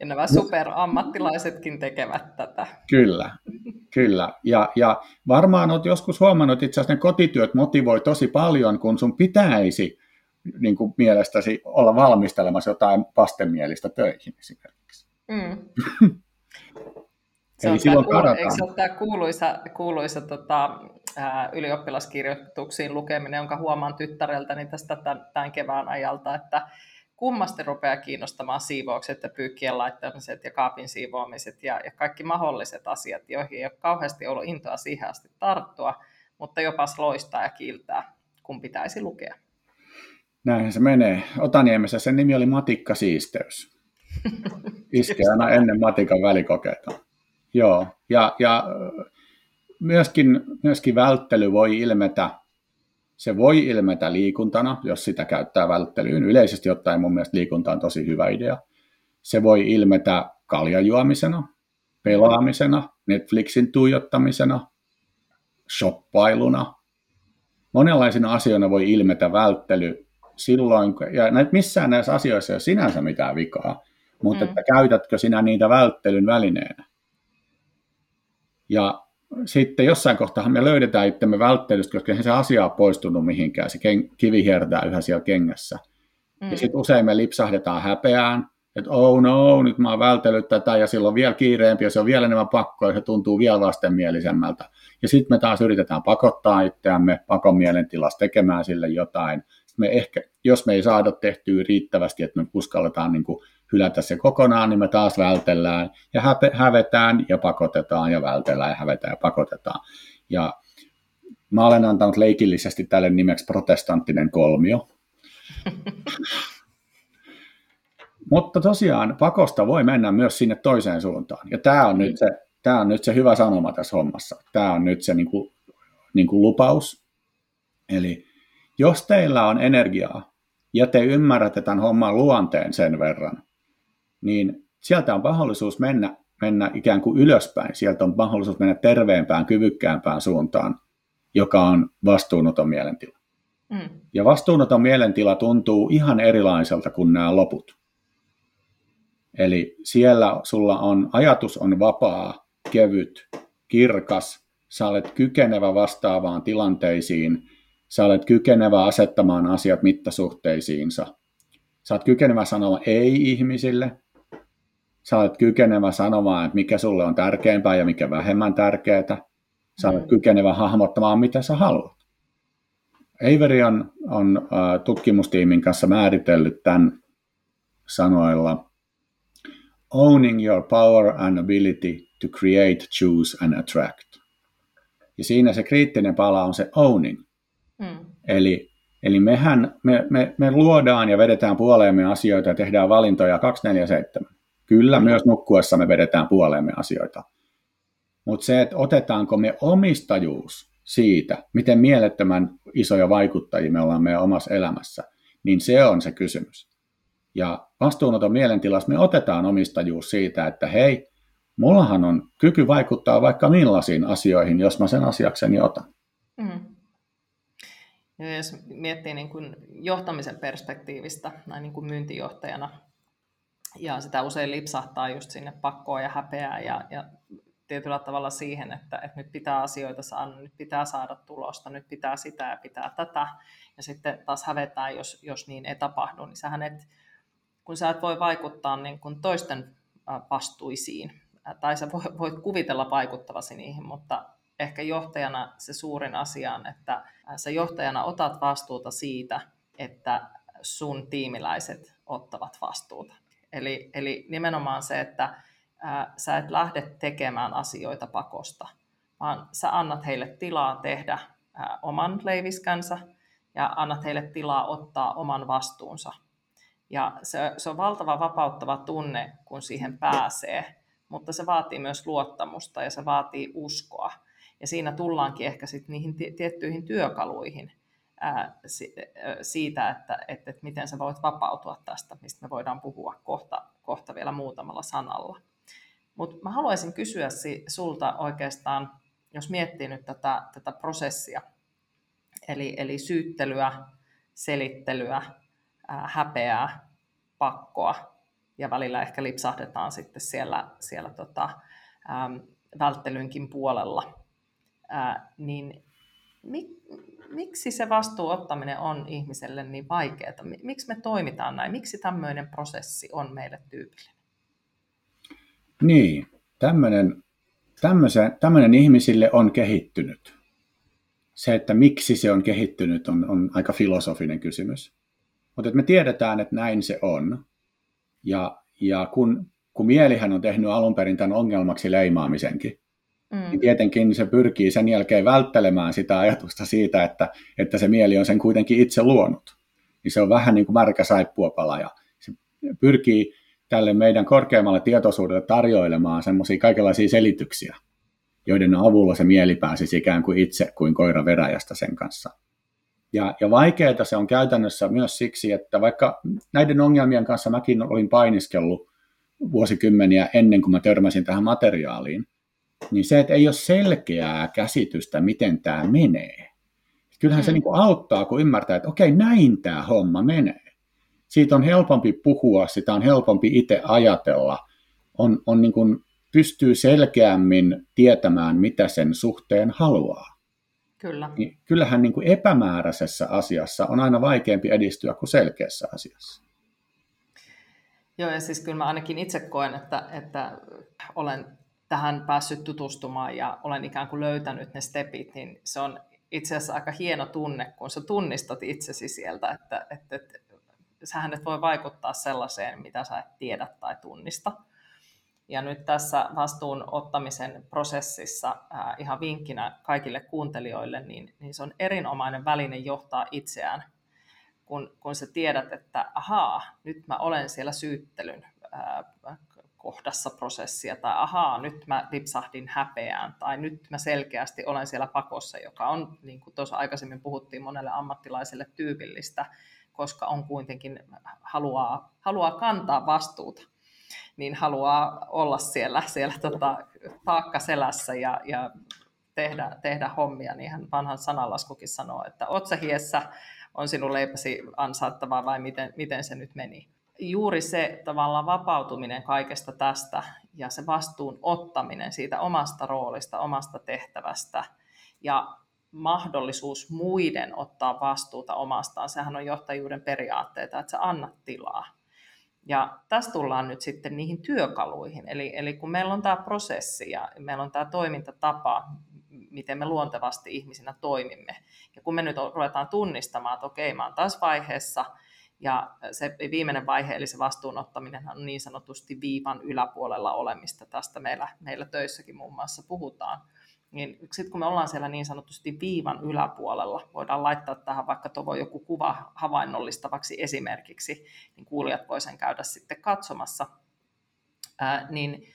Ja nämä superammattilaisetkin tekevät tätä. Kyllä, kyllä. Ja, ja varmaan olet joskus huomannut, että itse asiassa ne kotityöt motivoi tosi paljon, kun sun pitäisi niin kuin mielestäsi olla valmistelemassa jotain vastenmielistä töihin esimerkiksi. Mm. [LAUGHS] Se Eli on silloin kuulu, eikö se ole tämä kuuluisa, kuuluisa tota, ylioppilaskirjoituksiin lukeminen, jonka huomaan tyttäreltäni tästä tämän, kevään ajalta, että kummasti rupeaa kiinnostamaan siivoukset ja pyykkien laittamiset ja kaapin siivoamiset ja, ja kaikki mahdolliset asiat, joihin ei ole kauheasti ollut intoa siihen asti tarttua, mutta jopa loistaa ja kiiltää, kun pitäisi lukea. Näinhän se menee. Otaniemessä sen nimi oli Matikka Siisteys. [LAUGHS] Iske aina ennen matikan välikokeita. Joo, ja, ja myöskin, myöskin välttely voi ilmetä, se voi ilmetä liikuntana, jos sitä käyttää välttelyyn. Yleisesti ottaen mun mielestä liikunta on tosi hyvä idea. Se voi ilmetä kaljajuomisena, pelaamisena, Netflixin tuijottamisena, shoppailuna. Monenlaisina asioina voi ilmetä välttely silloin, ja missään näissä asioissa ei ole sinänsä mitään vikaa, mutta mm. että käytätkö sinä niitä välttelyn välineenä. Ja sitten jossain kohtaa me löydetään itsemme välttelystä, koska se asia on poistunut mihinkään, se kivi hiertää yhä siellä kengässä. Mm. Ja sitten usein me lipsahdetaan häpeään, että oh no, nyt mä oon vältellyt tätä ja silloin vielä kiireempi ja se on vielä enemmän pakko ja se tuntuu vielä vastenmielisemmältä. Ja sitten me taas yritetään pakottaa itseämme pakon mielentilassa tekemään sille jotain. me ehkä, jos me ei saada tehtyä riittävästi, että me uskalletaan niin kuin hylätä se kokonaan, niin me taas vältellään ja häpe, hävetään ja pakotetaan ja vältellään ja hävetään ja pakotetaan. Ja mä olen antanut leikillisesti tälle nimeksi protestanttinen kolmio. [LAUGHS] Mutta tosiaan pakosta voi mennä myös sinne toiseen suuntaan. Ja tämä on, nyt se, tämä on nyt se hyvä sanoma tässä hommassa. Tämä on nyt se niin kuin, niin kuin lupaus. Eli jos teillä on energiaa ja te ymmärrätte tämän homman luonteen sen verran, niin sieltä on mahdollisuus mennä, mennä ikään kuin ylöspäin. Sieltä on mahdollisuus mennä terveempään, kyvykkäämpään suuntaan, joka on vastuunoton mielentila. Mm. Ja vastuunoton mielentila tuntuu ihan erilaiselta kuin nämä loput. Eli siellä sulla on, ajatus on vapaa, kevyt, kirkas, sä olet kykenevä vastaavaan tilanteisiin, Sä olet kykenevä asettamaan asiat mittasuhteisiinsa. Sä olet kykenevä sanomaan ei ihmisille. Sä olet kykenevä sanomaan, että mikä sulle on tärkeämpää ja mikä vähemmän tärkeää. Sä olet mm. kykenevä hahmottamaan, mitä sä haluat. Avery on, on tutkimustiimin kanssa määritellyt tämän sanoilla owning your power and ability to create, choose and attract. Ja siinä se kriittinen pala on se owning. Mm. Eli, eli mehän, me, me, me luodaan ja vedetään puoleemme asioita ja tehdään valintoja 247. Kyllä, myös nukkuessa me vedetään puoleemme asioita. Mutta se, että otetaanko me omistajuus siitä, miten mielettömän isoja vaikuttajia me ollaan meidän omassa elämässä, niin se on se kysymys. Ja vastuunoton mielentilassa me otetaan omistajuus siitä, että hei, mullahan on kyky vaikuttaa vaikka millaisiin asioihin, jos mä sen asiakseni otan. Mm. Ja jos miettii niin kuin johtamisen perspektiivistä näin niin kuin myyntijohtajana, ja sitä usein lipsahtaa just sinne pakkoa ja häpeää ja, ja tietyllä tavalla siihen, että, että nyt pitää asioita saada, nyt pitää saada tulosta, nyt pitää sitä ja pitää tätä, ja sitten taas hävetään, jos, jos niin ei tapahdu, niin sähän et, kun sä et voi vaikuttaa niin kuin toisten vastuisiin, tai sä voit kuvitella vaikuttavasi niihin, mutta ehkä johtajana se suurin asia on, että sä johtajana otat vastuuta siitä, että sun tiimiläiset ottavat vastuuta. Eli, eli nimenomaan se, että ää, sä et lähde tekemään asioita pakosta, vaan sä annat heille tilaa tehdä ää, oman leiviskänsä ja annat heille tilaa ottaa oman vastuunsa. Ja se, se on valtava vapauttava tunne, kun siihen pääsee, mutta se vaatii myös luottamusta ja se vaatii uskoa. Ja siinä tullaankin ehkä sitten niihin tiettyihin työkaluihin ää, siitä, että, että, että miten sä voit vapautua tästä, mistä me voidaan puhua kohta, kohta vielä muutamalla sanalla. Mutta mä haluaisin kysyä sulta oikeastaan, jos miettii nyt tätä, tätä prosessia, eli, eli syyttelyä, selittelyä, ää, häpeää, pakkoa, ja välillä ehkä lipsahdetaan sitten siellä, siellä tota, äm, välttelynkin puolella, ää, niin mik, miksi se vastuun ottaminen on ihmiselle niin vaikeaa? Miksi me toimitaan näin? Miksi tämmöinen prosessi on meille tyypillinen? Niin, tämmöinen, tämmöisen, tämmöinen ihmisille on kehittynyt. Se, että miksi se on kehittynyt, on, on aika filosofinen kysymys. Mutta me tiedetään, että näin se on. Ja, ja kun, kun mielihän on tehnyt alun perin tämän ongelmaksi leimaamisenkin, mm. niin tietenkin se pyrkii sen jälkeen välttelemään sitä ajatusta siitä, että, että se mieli on sen kuitenkin itse luonut. Niin se on vähän niin kuin märkä saippuapala ja se pyrkii tälle meidän korkeammalle tietoisuudelle tarjoilemaan semmoisia kaikenlaisia selityksiä, joiden avulla se mieli pääsisi ikään kuin itse kuin koira veräjästä sen kanssa. Ja, ja vaikeaa se on käytännössä myös siksi, että vaikka näiden ongelmien kanssa mäkin olin painiskellut vuosikymmeniä ennen kuin mä törmäsin tähän materiaaliin, niin se, että ei ole selkeää käsitystä, miten tämä menee. Kyllähän se mm. niin kuin auttaa, kun ymmärtää, että okei, näin tämä homma menee. Siitä on helpompi puhua, sitä on helpompi itse ajatella, on, on niin kuin, pystyy selkeämmin tietämään, mitä sen suhteen haluaa. Kyllä. Niin kyllähän niin kuin epämääräisessä asiassa on aina vaikeampi edistyä kuin selkeässä asiassa. Joo, ja siis kyllä mä ainakin itse koen, että, että olen tähän päässyt tutustumaan ja olen ikään kuin löytänyt ne stepit, niin se on itse asiassa aika hieno tunne, kun sä tunnistat itsesi sieltä, että, että, että sähän et voi vaikuttaa sellaiseen, mitä sä et tiedä tai tunnista. Ja nyt tässä vastuun ottamisen prosessissa äh, ihan vinkkinä kaikille kuuntelijoille, niin, niin se on erinomainen väline johtaa itseään, kun, kun sä tiedät, että ahaa, nyt mä olen siellä syyttelyn äh, kohdassa prosessia, tai ahaa, nyt mä lipsahdin häpeään, tai nyt mä selkeästi olen siellä pakossa, joka on, niin kuin tuossa aikaisemmin puhuttiin, monelle ammattilaiselle tyypillistä, koska on kuitenkin, haluaa, haluaa kantaa vastuuta niin haluaa olla siellä, siellä tota, taakkaselässä ja, ja tehdä, tehdä hommia, niin hän vanhan sanalaskukin sanoo, että otsahiessä on sinun leipäsi ansaittavaa vai miten, miten se nyt meni. Juuri se tavallaan vapautuminen kaikesta tästä ja se vastuun ottaminen siitä omasta roolista, omasta tehtävästä ja mahdollisuus muiden ottaa vastuuta omastaan. Sehän on johtajuuden periaatteita, että sä annat tilaa. Ja tässä tullaan nyt sitten niihin työkaluihin. Eli, eli kun meillä on tämä prosessi ja meillä on tämä toimintatapa, miten me luontevasti ihmisinä toimimme. Ja kun me nyt ruvetaan tunnistamaan, että okei, mä oon taas vaiheessa, ja se viimeinen vaihe, eli se vastuunottaminen on niin sanotusti viivan yläpuolella olemista. Tästä meillä, meillä töissäkin muun muassa puhutaan. Niin sitten kun me ollaan siellä niin sanotusti viivan yläpuolella, voidaan laittaa tähän vaikka tuo joku kuva havainnollistavaksi esimerkiksi, niin kuulijat voi sen käydä sitten katsomassa. Ää, niin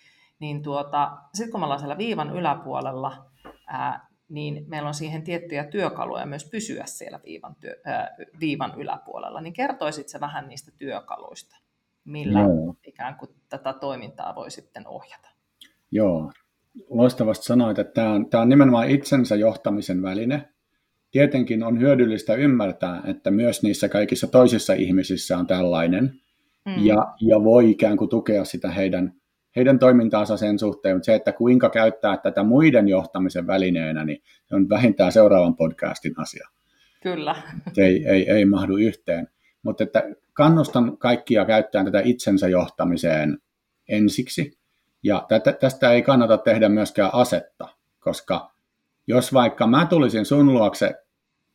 niin tuota, sitten kun me ollaan siellä viivan yläpuolella, ää, niin meillä on siihen tiettyjä työkaluja myös pysyä siellä viivan, työ, ää, viivan yläpuolella. Niin kertoisit se vähän niistä työkaluista, millä Joo. ikään kuin tätä toimintaa voi sitten ohjata? Joo, loistavasti sanoit, että tämä on, tämä on nimenomaan itsensä johtamisen väline. Tietenkin on hyödyllistä ymmärtää, että myös niissä kaikissa toisissa ihmisissä on tällainen, mm. ja, ja voi ikään kuin tukea sitä heidän heidän toimintaansa sen suhteen, mutta se, että kuinka käyttää tätä muiden johtamisen välineenä, niin se on vähintään seuraavan podcastin asia. Kyllä. Se ei, ei, ei mahdu yhteen. Mutta että kannustan kaikkia käyttämään tätä itsensä johtamiseen ensiksi. Ja tätä, tästä ei kannata tehdä myöskään asetta, koska jos vaikka mä tulisin sun luokse,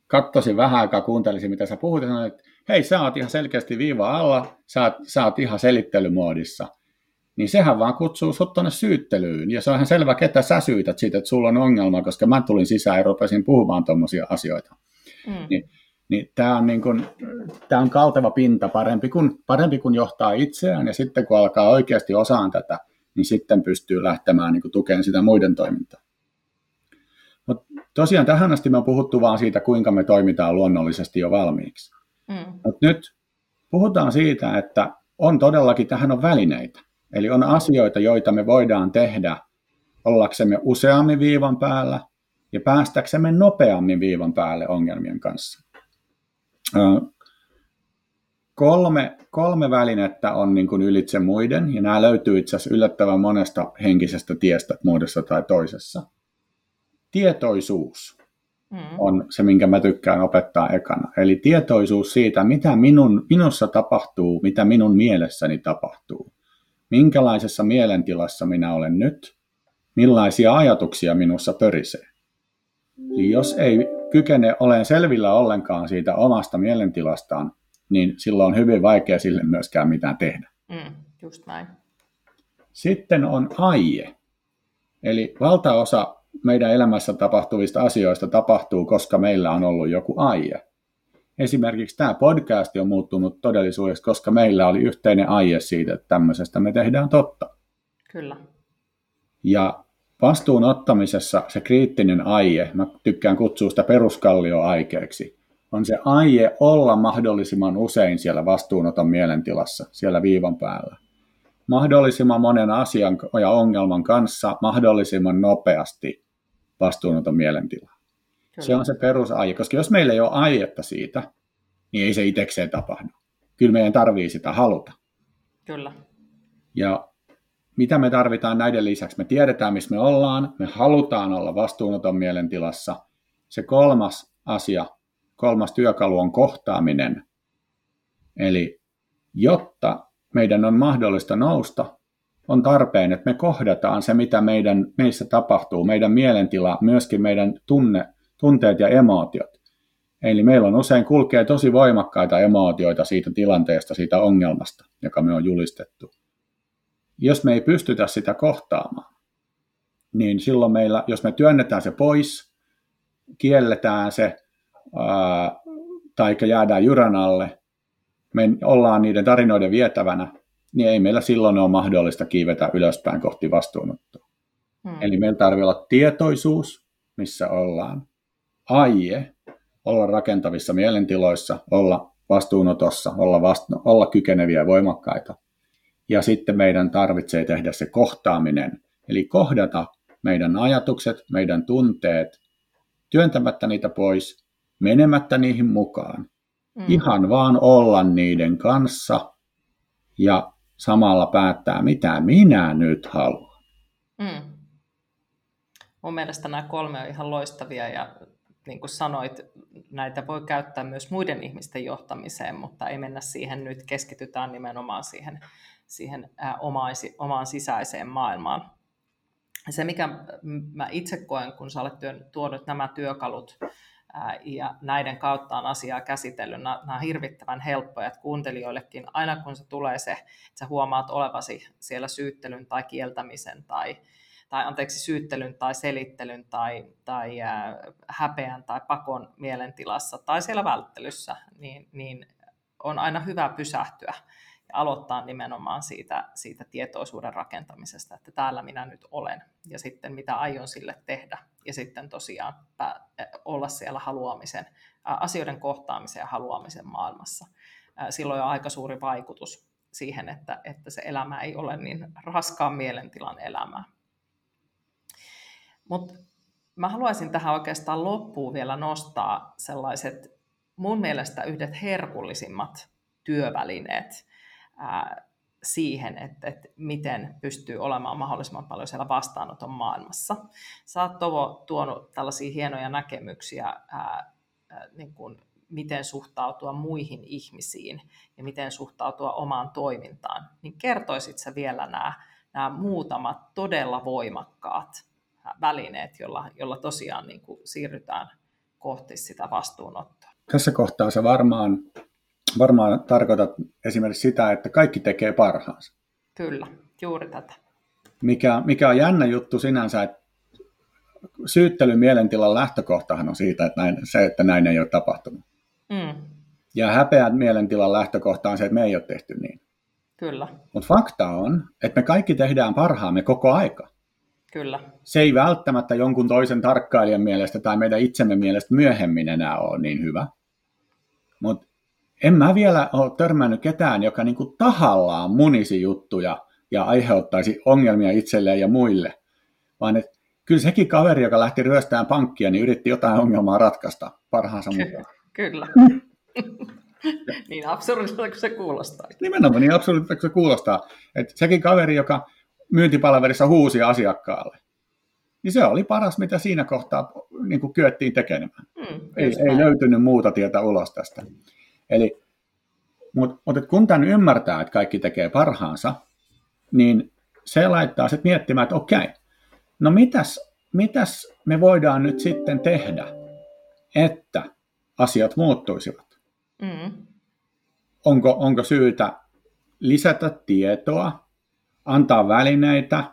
kattosin vähän aikaa, kuuntelisin mitä sä puhut, ja sanoin, että hei, sä oot ihan selkeästi viiva alla, sä oot, sä oot ihan selittelymoodissa – niin sehän vaan kutsuu sut tuonne syyttelyyn. Ja se on ihan selvä, ketä sä syytät siitä, että sulla on ongelma, koska mä tulin sisään ja rupesin puhumaan tuommoisia asioita. Mm. Niin, niin tämä on, niin kun, tää on kalteva pinta, parempi kuin, parempi kuin johtaa itseään, ja sitten kun alkaa oikeasti osaan tätä, niin sitten pystyy lähtemään niin tukemaan sitä muiden toimintaa. Mut tosiaan tähän asti me on puhuttu vaan siitä, kuinka me toimitaan luonnollisesti jo valmiiksi. Mm. Mutta nyt puhutaan siitä, että on todellakin, tähän on välineitä. Eli on asioita, joita me voidaan tehdä ollaksemme useammin viivan päällä ja päästäksemme nopeammin viivan päälle ongelmien kanssa. Kolme, kolme välinettä on niin kuin ylitse muiden, ja nämä löytyy itse asiassa yllättävän monesta henkisestä tiestä muodossa tai toisessa. Tietoisuus mm. on se, minkä mä tykkään opettaa ekana. Eli tietoisuus siitä, mitä minun, minussa tapahtuu, mitä minun mielessäni tapahtuu minkälaisessa mielentilassa minä olen nyt, millaisia ajatuksia minussa pörisee. Eli jos ei kykene olen selvillä ollenkaan siitä omasta mielentilastaan, niin silloin on hyvin vaikea sille myöskään mitään tehdä. Mm, just näin. Sitten on aie. Eli valtaosa meidän elämässä tapahtuvista asioista tapahtuu, koska meillä on ollut joku aie esimerkiksi tämä podcast on muuttunut todellisuudessa, koska meillä oli yhteinen aie siitä, että tämmöisestä me tehdään totta. Kyllä. Ja vastuun ottamisessa se kriittinen aie, mä tykkään kutsua sitä peruskallioaikeeksi, on se aie olla mahdollisimman usein siellä vastuunoton mielentilassa, siellä viivan päällä. Mahdollisimman monen asian ja ongelman kanssa mahdollisimman nopeasti vastuunoton mielentila. Kyllä. Se on se perusaie, koska jos meillä ei ole aietta siitä, niin ei se itsekseen tapahdu. Kyllä meidän tarvii sitä haluta. Kyllä. Ja mitä me tarvitaan näiden lisäksi? Me tiedetään, missä me ollaan, me halutaan olla vastuunoton mielentilassa. Se kolmas asia, kolmas työkalu on kohtaaminen. Eli jotta meidän on mahdollista nousta, on tarpeen, että me kohdataan se, mitä meidän, meissä tapahtuu, meidän mielentila, myöskin meidän tunne, tunteet ja emootiot. Eli meillä on usein kulkee tosi voimakkaita emootioita siitä tilanteesta, siitä ongelmasta, joka me on julistettu. Jos me ei pystytä sitä kohtaamaan, niin silloin meillä, jos me työnnetään se pois, kielletään se, tai jäädään jyrän alle, me ollaan niiden tarinoiden vietävänä, niin ei meillä silloin ole mahdollista kiivetä ylöspäin kohti vastuunottoa. Hmm. Eli meillä tarvitsee olla tietoisuus, missä ollaan, aie olla rakentavissa mielentiloissa, olla vastuunotossa, olla, vastu- olla kykeneviä ja voimakkaita. Ja sitten meidän tarvitsee tehdä se kohtaaminen, eli kohdata meidän ajatukset, meidän tunteet, työntämättä niitä pois, menemättä niihin mukaan. Mm. Ihan vaan olla niiden kanssa ja samalla päättää, mitä minä nyt haluan. Mm. Mun mielestä nämä kolme on ihan loistavia ja niin kuin sanoit, näitä voi käyttää myös muiden ihmisten johtamiseen, mutta ei mennä siihen nyt, keskitytään nimenomaan siihen, siihen omaisi, omaan sisäiseen maailmaan. Se, mikä mä itse koen, kun sä olet tuonut nämä työkalut ja näiden kautta on asiaa käsitellyt. Nämä, nämä on hirvittävän helppoja, että kuuntelijoillekin aina kun se tulee se, että sä huomaat olevasi siellä syyttelyn tai kieltämisen tai, tai anteeksi, syyttelyn tai selittelyn tai, tai häpeän tai pakon mielentilassa tai siellä välttelyssä, niin, niin on aina hyvä pysähtyä ja aloittaa nimenomaan siitä, siitä tietoisuuden rakentamisesta, että täällä minä nyt olen ja sitten mitä aion sille tehdä ja sitten tosiaan olla siellä haluamisen, asioiden kohtaamisen ja haluamisen maailmassa. Silloin on aika suuri vaikutus siihen, että, että se elämä ei ole niin raskaan mielentilan elämää. Mutta mä haluaisin tähän oikeastaan loppuun vielä nostaa sellaiset mun mielestä yhdet herkullisimmat työvälineet, siihen, että, että miten pystyy olemaan mahdollisimman paljon siellä vastaanoton maailmassa. Sä oot Tovo tuonut tällaisia hienoja näkemyksiä, ää, ää, niin kuin miten suhtautua muihin ihmisiin ja miten suhtautua omaan toimintaan. Niin kertoisit sä vielä nämä, nämä muutamat todella voimakkaat välineet, jolla, jolla tosiaan niin kuin siirrytään kohti sitä vastuunottoa? Tässä kohtaa se varmaan varmaan tarkoitat esimerkiksi sitä, että kaikki tekee parhaansa. Kyllä, juuri tätä. Mikä, mikä on jännä juttu sinänsä, että syyttelyn mielentilan lähtökohtahan on siitä, että näin, se, että näin ei ole tapahtunut. Mm. Ja häpeän mielentilan lähtökohta on se, että me ei ole tehty niin. Kyllä. Mutta fakta on, että me kaikki tehdään parhaamme koko aika. Kyllä. Se ei välttämättä jonkun toisen tarkkailijan mielestä tai meidän itsemme mielestä myöhemmin enää ole niin hyvä. Mutta en mä vielä ole törmännyt ketään, joka niin kuin tahallaan munisi juttuja ja aiheuttaisi ongelmia itselleen ja muille, vaan että kyllä sekin kaveri, joka lähti ryöstään pankkia, niin yritti jotain ongelmaa ratkaista parhaansa mukaan. Kyllä. [LAUGHS] niin absurdilta kuin se kuulostaa. Nimenomaan niin absurdilta kuin se kuulostaa. Että sekin kaveri, joka myyntipalverissa huusi asiakkaalle, niin se oli paras, mitä siinä kohtaa niin kuin kyettiin tekemään. Mm, ei, ei löytynyt muuta tietä ulos tästä. Eli, mutta mut kun tämän ymmärtää, että kaikki tekee parhaansa, niin se laittaa sitten miettimään, että okei, no mitäs, mitäs me voidaan nyt sitten tehdä, että asiat muuttuisivat? Mm. Onko, onko syytä lisätä tietoa, antaa välineitä,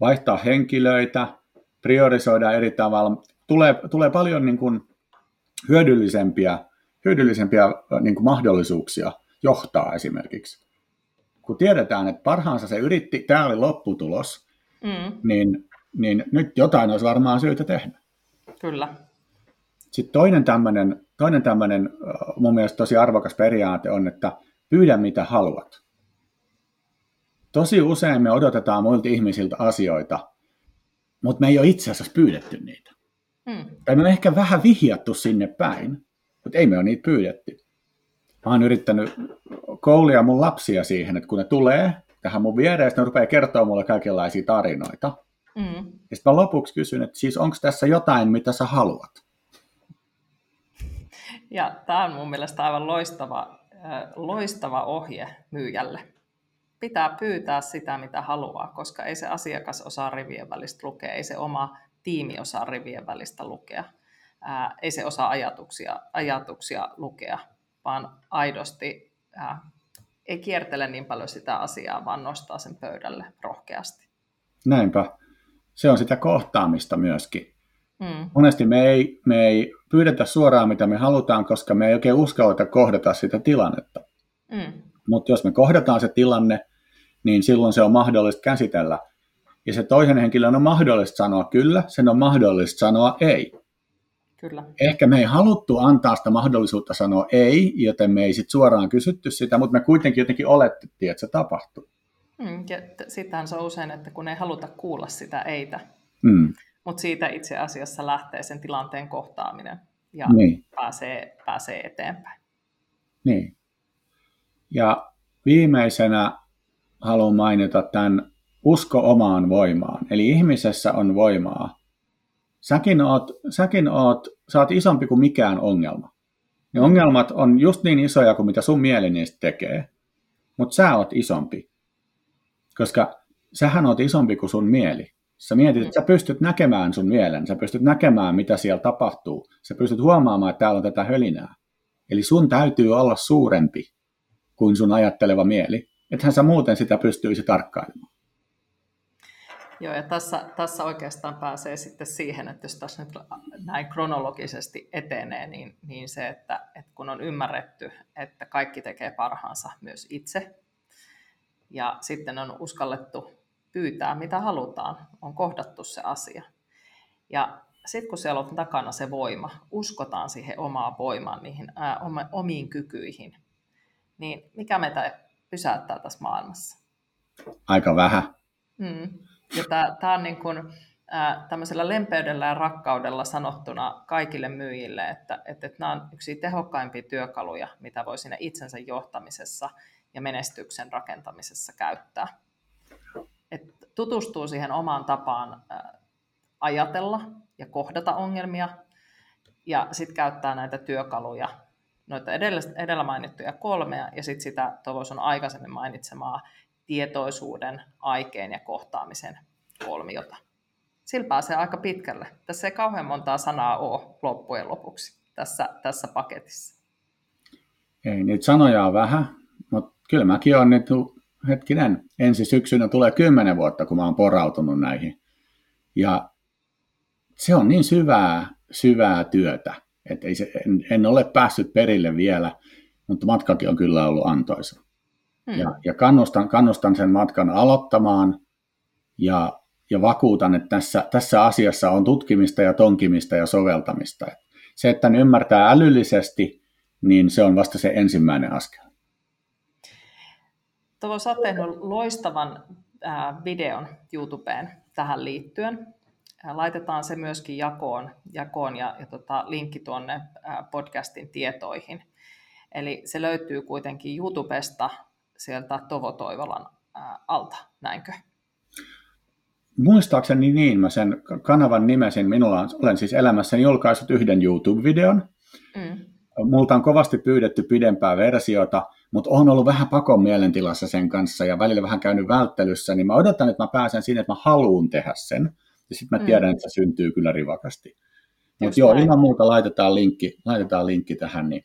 vaihtaa henkilöitä, priorisoida eri tavalla. Tulee, tulee paljon niin kuin hyödyllisempiä hyödyllisempiä niin kuin mahdollisuuksia johtaa esimerkiksi. Kun tiedetään, että parhaansa se yritti, tämä oli lopputulos, mm. niin, niin nyt jotain olisi varmaan syytä tehdä. Kyllä. Sitten toinen tämmöinen, toinen tämmöinen mun mielestä tosi arvokas periaate on, että pyydä mitä haluat. Tosi usein me odotetaan muilta ihmisiltä asioita, mutta me ei ole itse asiassa pyydetty niitä. Mm. Tai me on ehkä vähän vihjattu sinne päin, mutta ei me ole niitä pyydetty. Mä oon yrittänyt koulia mun lapsia siihen, että kun ne tulee tähän mun viereen, ne rupeaa kertoa mulle kaikenlaisia tarinoita. Mm. Ja sitten mä lopuksi kysyn, että siis onko tässä jotain, mitä sä haluat? Ja tämä on mun mielestä aivan loistava, loistava ohje myyjälle. Pitää pyytää sitä, mitä haluaa, koska ei se asiakas osaa rivien välistä lukea, ei se oma tiimi osaa rivien välistä lukea ää, ei se osaa ajatuksia, ajatuksia lukea, vaan aidosti ää, ei kiertele niin paljon sitä asiaa, vaan nostaa sen pöydälle rohkeasti. Näinpä. Se on sitä kohtaamista myöskin. Mm. Monesti me ei, me ei pyydetä suoraan, mitä me halutaan, koska me ei oikein uskalleta kohdata sitä tilannetta. Mm. Mutta jos me kohdataan se tilanne, niin silloin se on mahdollista käsitellä. Ja se toisen henkilön on mahdollista sanoa kyllä, sen on mahdollista sanoa ei. Kyllä. Ehkä me ei haluttu antaa sitä mahdollisuutta sanoa ei, joten me ei sit suoraan kysytty sitä, mutta me kuitenkin jotenkin olettiin, että se tapahtuu. Mm, ja sitähän se on usein, että kun ei haluta kuulla sitä eitä, mm. mutta siitä itse asiassa lähtee sen tilanteen kohtaaminen ja niin. pääsee, pääsee eteenpäin. Niin. Ja viimeisenä haluan mainita tämän usko omaan voimaan. Eli ihmisessä on voimaa säkin oot, säkin oot, sä oot isompi kuin mikään ongelma. Ne ongelmat on just niin isoja kuin mitä sun mieli niistä tekee, mutta sä oot isompi. Koska sähän oot isompi kuin sun mieli. Sä mietit, että sä pystyt näkemään sun mielen, sä pystyt näkemään, mitä siellä tapahtuu. Sä pystyt huomaamaan, että täällä on tätä hölinää. Eli sun täytyy olla suurempi kuin sun ajatteleva mieli. Ethän sä muuten sitä pystyisi tarkkailemaan. Joo, ja tässä, tässä oikeastaan pääsee sitten siihen, että jos tässä nyt näin kronologisesti etenee, niin, niin se, että, että kun on ymmärretty, että kaikki tekee parhaansa myös itse, ja sitten on uskallettu pyytää, mitä halutaan, on kohdattu se asia. Ja sitten kun siellä on takana se voima, uskotaan siihen omaan voimaan, niihin ää, omiin kykyihin, niin mikä meitä pysäyttää tässä maailmassa? Aika vähän. Mm. Ja tämä on niin kuin, ää, tämmöisellä lempeydellä ja rakkaudella sanottuna kaikille myyjille, että, että, että nämä on yksi tehokkaimpia työkaluja, mitä voi siinä itsensä johtamisessa ja menestyksen rakentamisessa käyttää. Et tutustuu siihen omaan tapaan ää, ajatella ja kohdata ongelmia ja sitten käyttää näitä työkaluja, noita edellä, edellä mainittuja kolmea ja sitten sitä Tovo on aikaisemmin mainitsemaa tietoisuuden, aikeen ja kohtaamisen kolmiota. Sillä pääsee aika pitkälle. Tässä ei kauhean montaa sanaa ole loppujen lopuksi tässä, tässä paketissa. Ei, niitä sanoja on vähän, mutta kyllä mäkin olen nyt, hetkinen, ensi syksynä tulee kymmenen vuotta, kun mä oon porautunut näihin. Ja se on niin syvää, syvää työtä, että ei se, en, en ole päässyt perille vielä, mutta matkakin on kyllä ollut antoisa. Hmm. Ja, ja kannustan, kannustan sen matkan aloittamaan ja, ja vakuutan, että tässä, tässä asiassa on tutkimista ja tonkimista ja soveltamista. Se, että ne ymmärtää älyllisesti, niin se on vasta se ensimmäinen askel. Tuo sä tehnyt loistavan videon YouTubeen tähän liittyen. Laitetaan se myöskin jakoon, jakoon ja, ja tota, linkki tuonne podcastin tietoihin. Eli se löytyy kuitenkin YouTubesta sieltä Tovo Toivolan alta, näinkö? Muistaakseni niin, mä sen kanavan nimesin. Minulla on, olen siis elämässäni julkaissut yhden YouTube-videon. Mm. Multa on kovasti pyydetty pidempää versiota, mutta on ollut vähän pakon mielentilassa sen kanssa ja välillä vähän käynyt välttelyssä, niin mä odotan, että mä pääsen sinne, että mä haluan tehdä sen. Ja sitten mä mm. tiedän, että se syntyy kyllä rivakasti. Mutta joo, ilman muuta laitetaan linkki, laitetaan linkki tähän, niin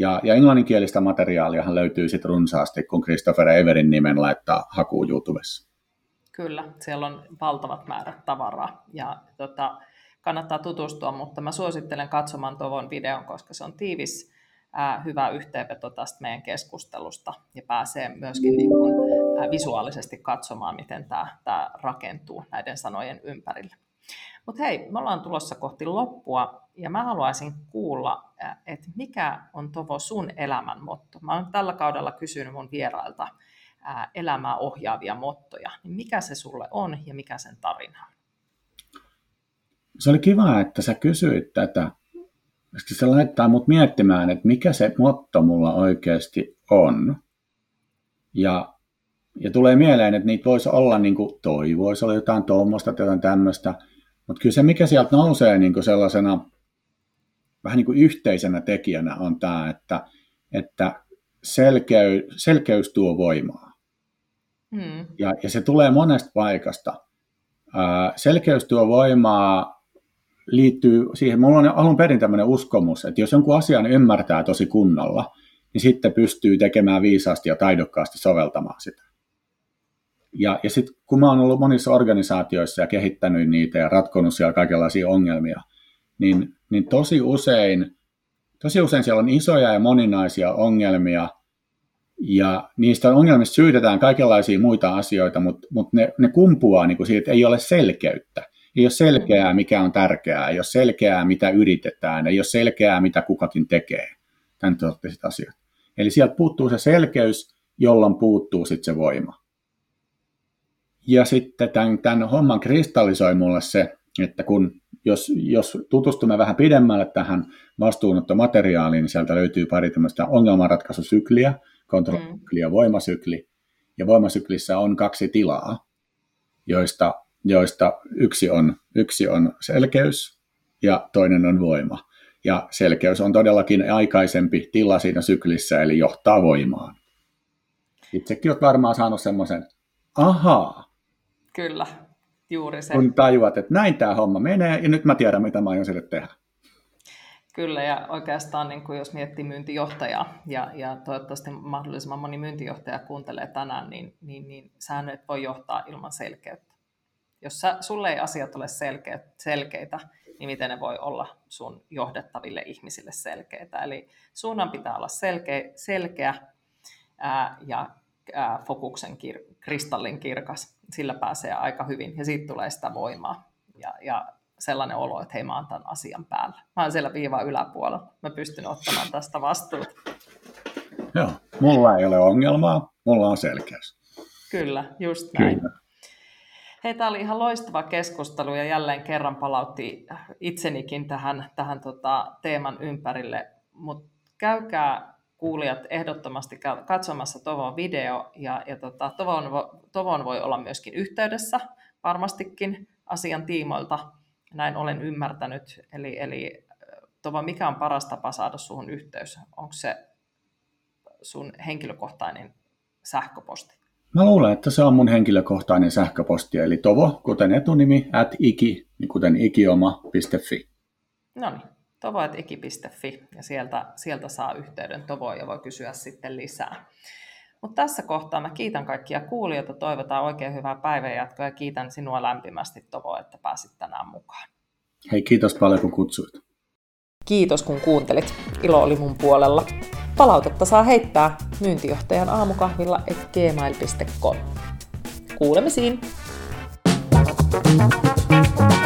ja, ja englanninkielistä materiaalia löytyy sitten runsaasti, kun Christopher Everin nimen laittaa hakuun YouTubessa. Kyllä, siellä on valtavat määrät tavaraa ja tota, kannattaa tutustua, mutta mä suosittelen katsomaan tuon videon, koska se on tiivis, ää, hyvä yhteenveto tästä meidän keskustelusta ja pääsee myöskin niin kuin, ää, visuaalisesti katsomaan, miten tämä rakentuu näiden sanojen ympärille. Mutta hei, me ollaan tulossa kohti loppua ja mä haluaisin kuulla, että mikä on Tovo sun elämän motto. Mä oon tällä kaudella kysynyt mun vierailta elämää ohjaavia mottoja. Niin mikä se sulle on ja mikä sen tarina on? Se oli kiva, että sä kysyit tätä. Koska se laittaa mut miettimään, että mikä se motto mulla oikeasti on. Ja, ja tulee mieleen, että niitä voisi olla niin kuin toi, voisi olla jotain tuommoista, jotain tämmöistä – mutta kyllä se, mikä sieltä nousee niin kuin sellaisena vähän niin kuin yhteisenä tekijänä on tämä, että, että selkey, selkeys tuo voimaa. Hmm. Ja, ja se tulee monesta paikasta. Ää, selkeys tuo voimaa liittyy siihen, mulla on alun perin tämmöinen uskomus, että jos jonkun asian ymmärtää tosi kunnolla, niin sitten pystyy tekemään viisaasti ja taidokkaasti soveltamaan sitä. Ja, ja sitten kun mä oon ollut monissa organisaatioissa ja kehittänyt niitä ja ratkonut siellä kaikenlaisia ongelmia, niin, niin tosi usein tosi usein siellä on isoja ja moninaisia ongelmia, ja niistä ongelmista syytetään kaikenlaisia muita asioita, mutta, mutta ne, ne kumpuaa niin kuin siitä, että ei ole selkeyttä. Ei ole selkeää, mikä on tärkeää, ei ole selkeää, mitä yritetään, ei ole selkeää, mitä kukakin tekee. Tämän tyyppiset asiat. Eli sieltä puuttuu se selkeys, jolloin puuttuu sitten se voima. Ja sitten tämän, tämän homman kristallisoi mulle se, että kun jos, jos tutustumme vähän pidemmälle tähän vastuunottomateriaaliin, niin sieltä löytyy pari tämmöistä ongelmanratkaisusykliä, kontrollisykli ja voimasykli. Ja voimasyklissä on kaksi tilaa, joista joista yksi on, yksi on selkeys ja toinen on voima. Ja selkeys on todellakin aikaisempi tila siinä syklissä, eli johtaa voimaan. Itsekin olet varmaan saanut semmoisen, ahaa. Kyllä, juuri se. Kun tajuat, että näin tämä homma menee, ja nyt mä tiedän, mitä mä aion sille tehdä. Kyllä, ja oikeastaan niin kuin jos miettii myyntijohtajaa, ja, ja toivottavasti mahdollisimman moni myyntijohtaja kuuntelee tänään, niin, niin, niin säännöt voi johtaa ilman selkeyttä. Jos sä, sulle ei asiat ole selkeä, selkeitä, niin miten ne voi olla sun johdettaville ihmisille selkeitä. Eli suunnan pitää olla selkeä, selkeä ää, ja ää, fokuksen kir, kristallin kirkas. Sillä pääsee aika hyvin ja siitä tulee sitä voimaa. Ja, ja sellainen olo, että hei mä oon tämän asian päällä. Mä oon siellä viiva yläpuolella. Mä pystyn ottamaan tästä vastuuta. Joo, mulla ei ole ongelmaa, mulla on selkeys. Kyllä, just näin. Kyllä. Hei, tämä oli ihan loistava keskustelu ja jälleen kerran palautti itsenikin tähän, tähän tota, teeman ympärille, mutta käykää kuulijat ehdottomasti katsomassa Tovon video ja, ja tota, Tovon, Tovon voi olla myöskin yhteydessä varmastikin asian tiimoilta, näin olen ymmärtänyt. Eli, eli Tova, mikä on paras tapa saada suhun yhteys? Onko se sun henkilökohtainen sähköposti? Mä luulen, että se on mun henkilökohtainen sähköposti, eli tovo, kuten etunimi, at iki, niin kuten ikioma.fi. No niin, tovo.iki.fi ja sieltä, sieltä saa yhteyden Tovoon ja voi kysyä sitten lisää. Mutta tässä kohtaa mä kiitän kaikkia kuulijoita, toivotaan oikein hyvää päivänjatkoa ja kiitän sinua lämpimästi Tovo, että pääsit tänään mukaan. Hei, kiitos paljon kun kutsuit. Kiitos kun kuuntelit. Ilo oli mun puolella. Palautetta saa heittää myyntijohtajan aamukahvilla gmail.com. Kuulemisiin! thank you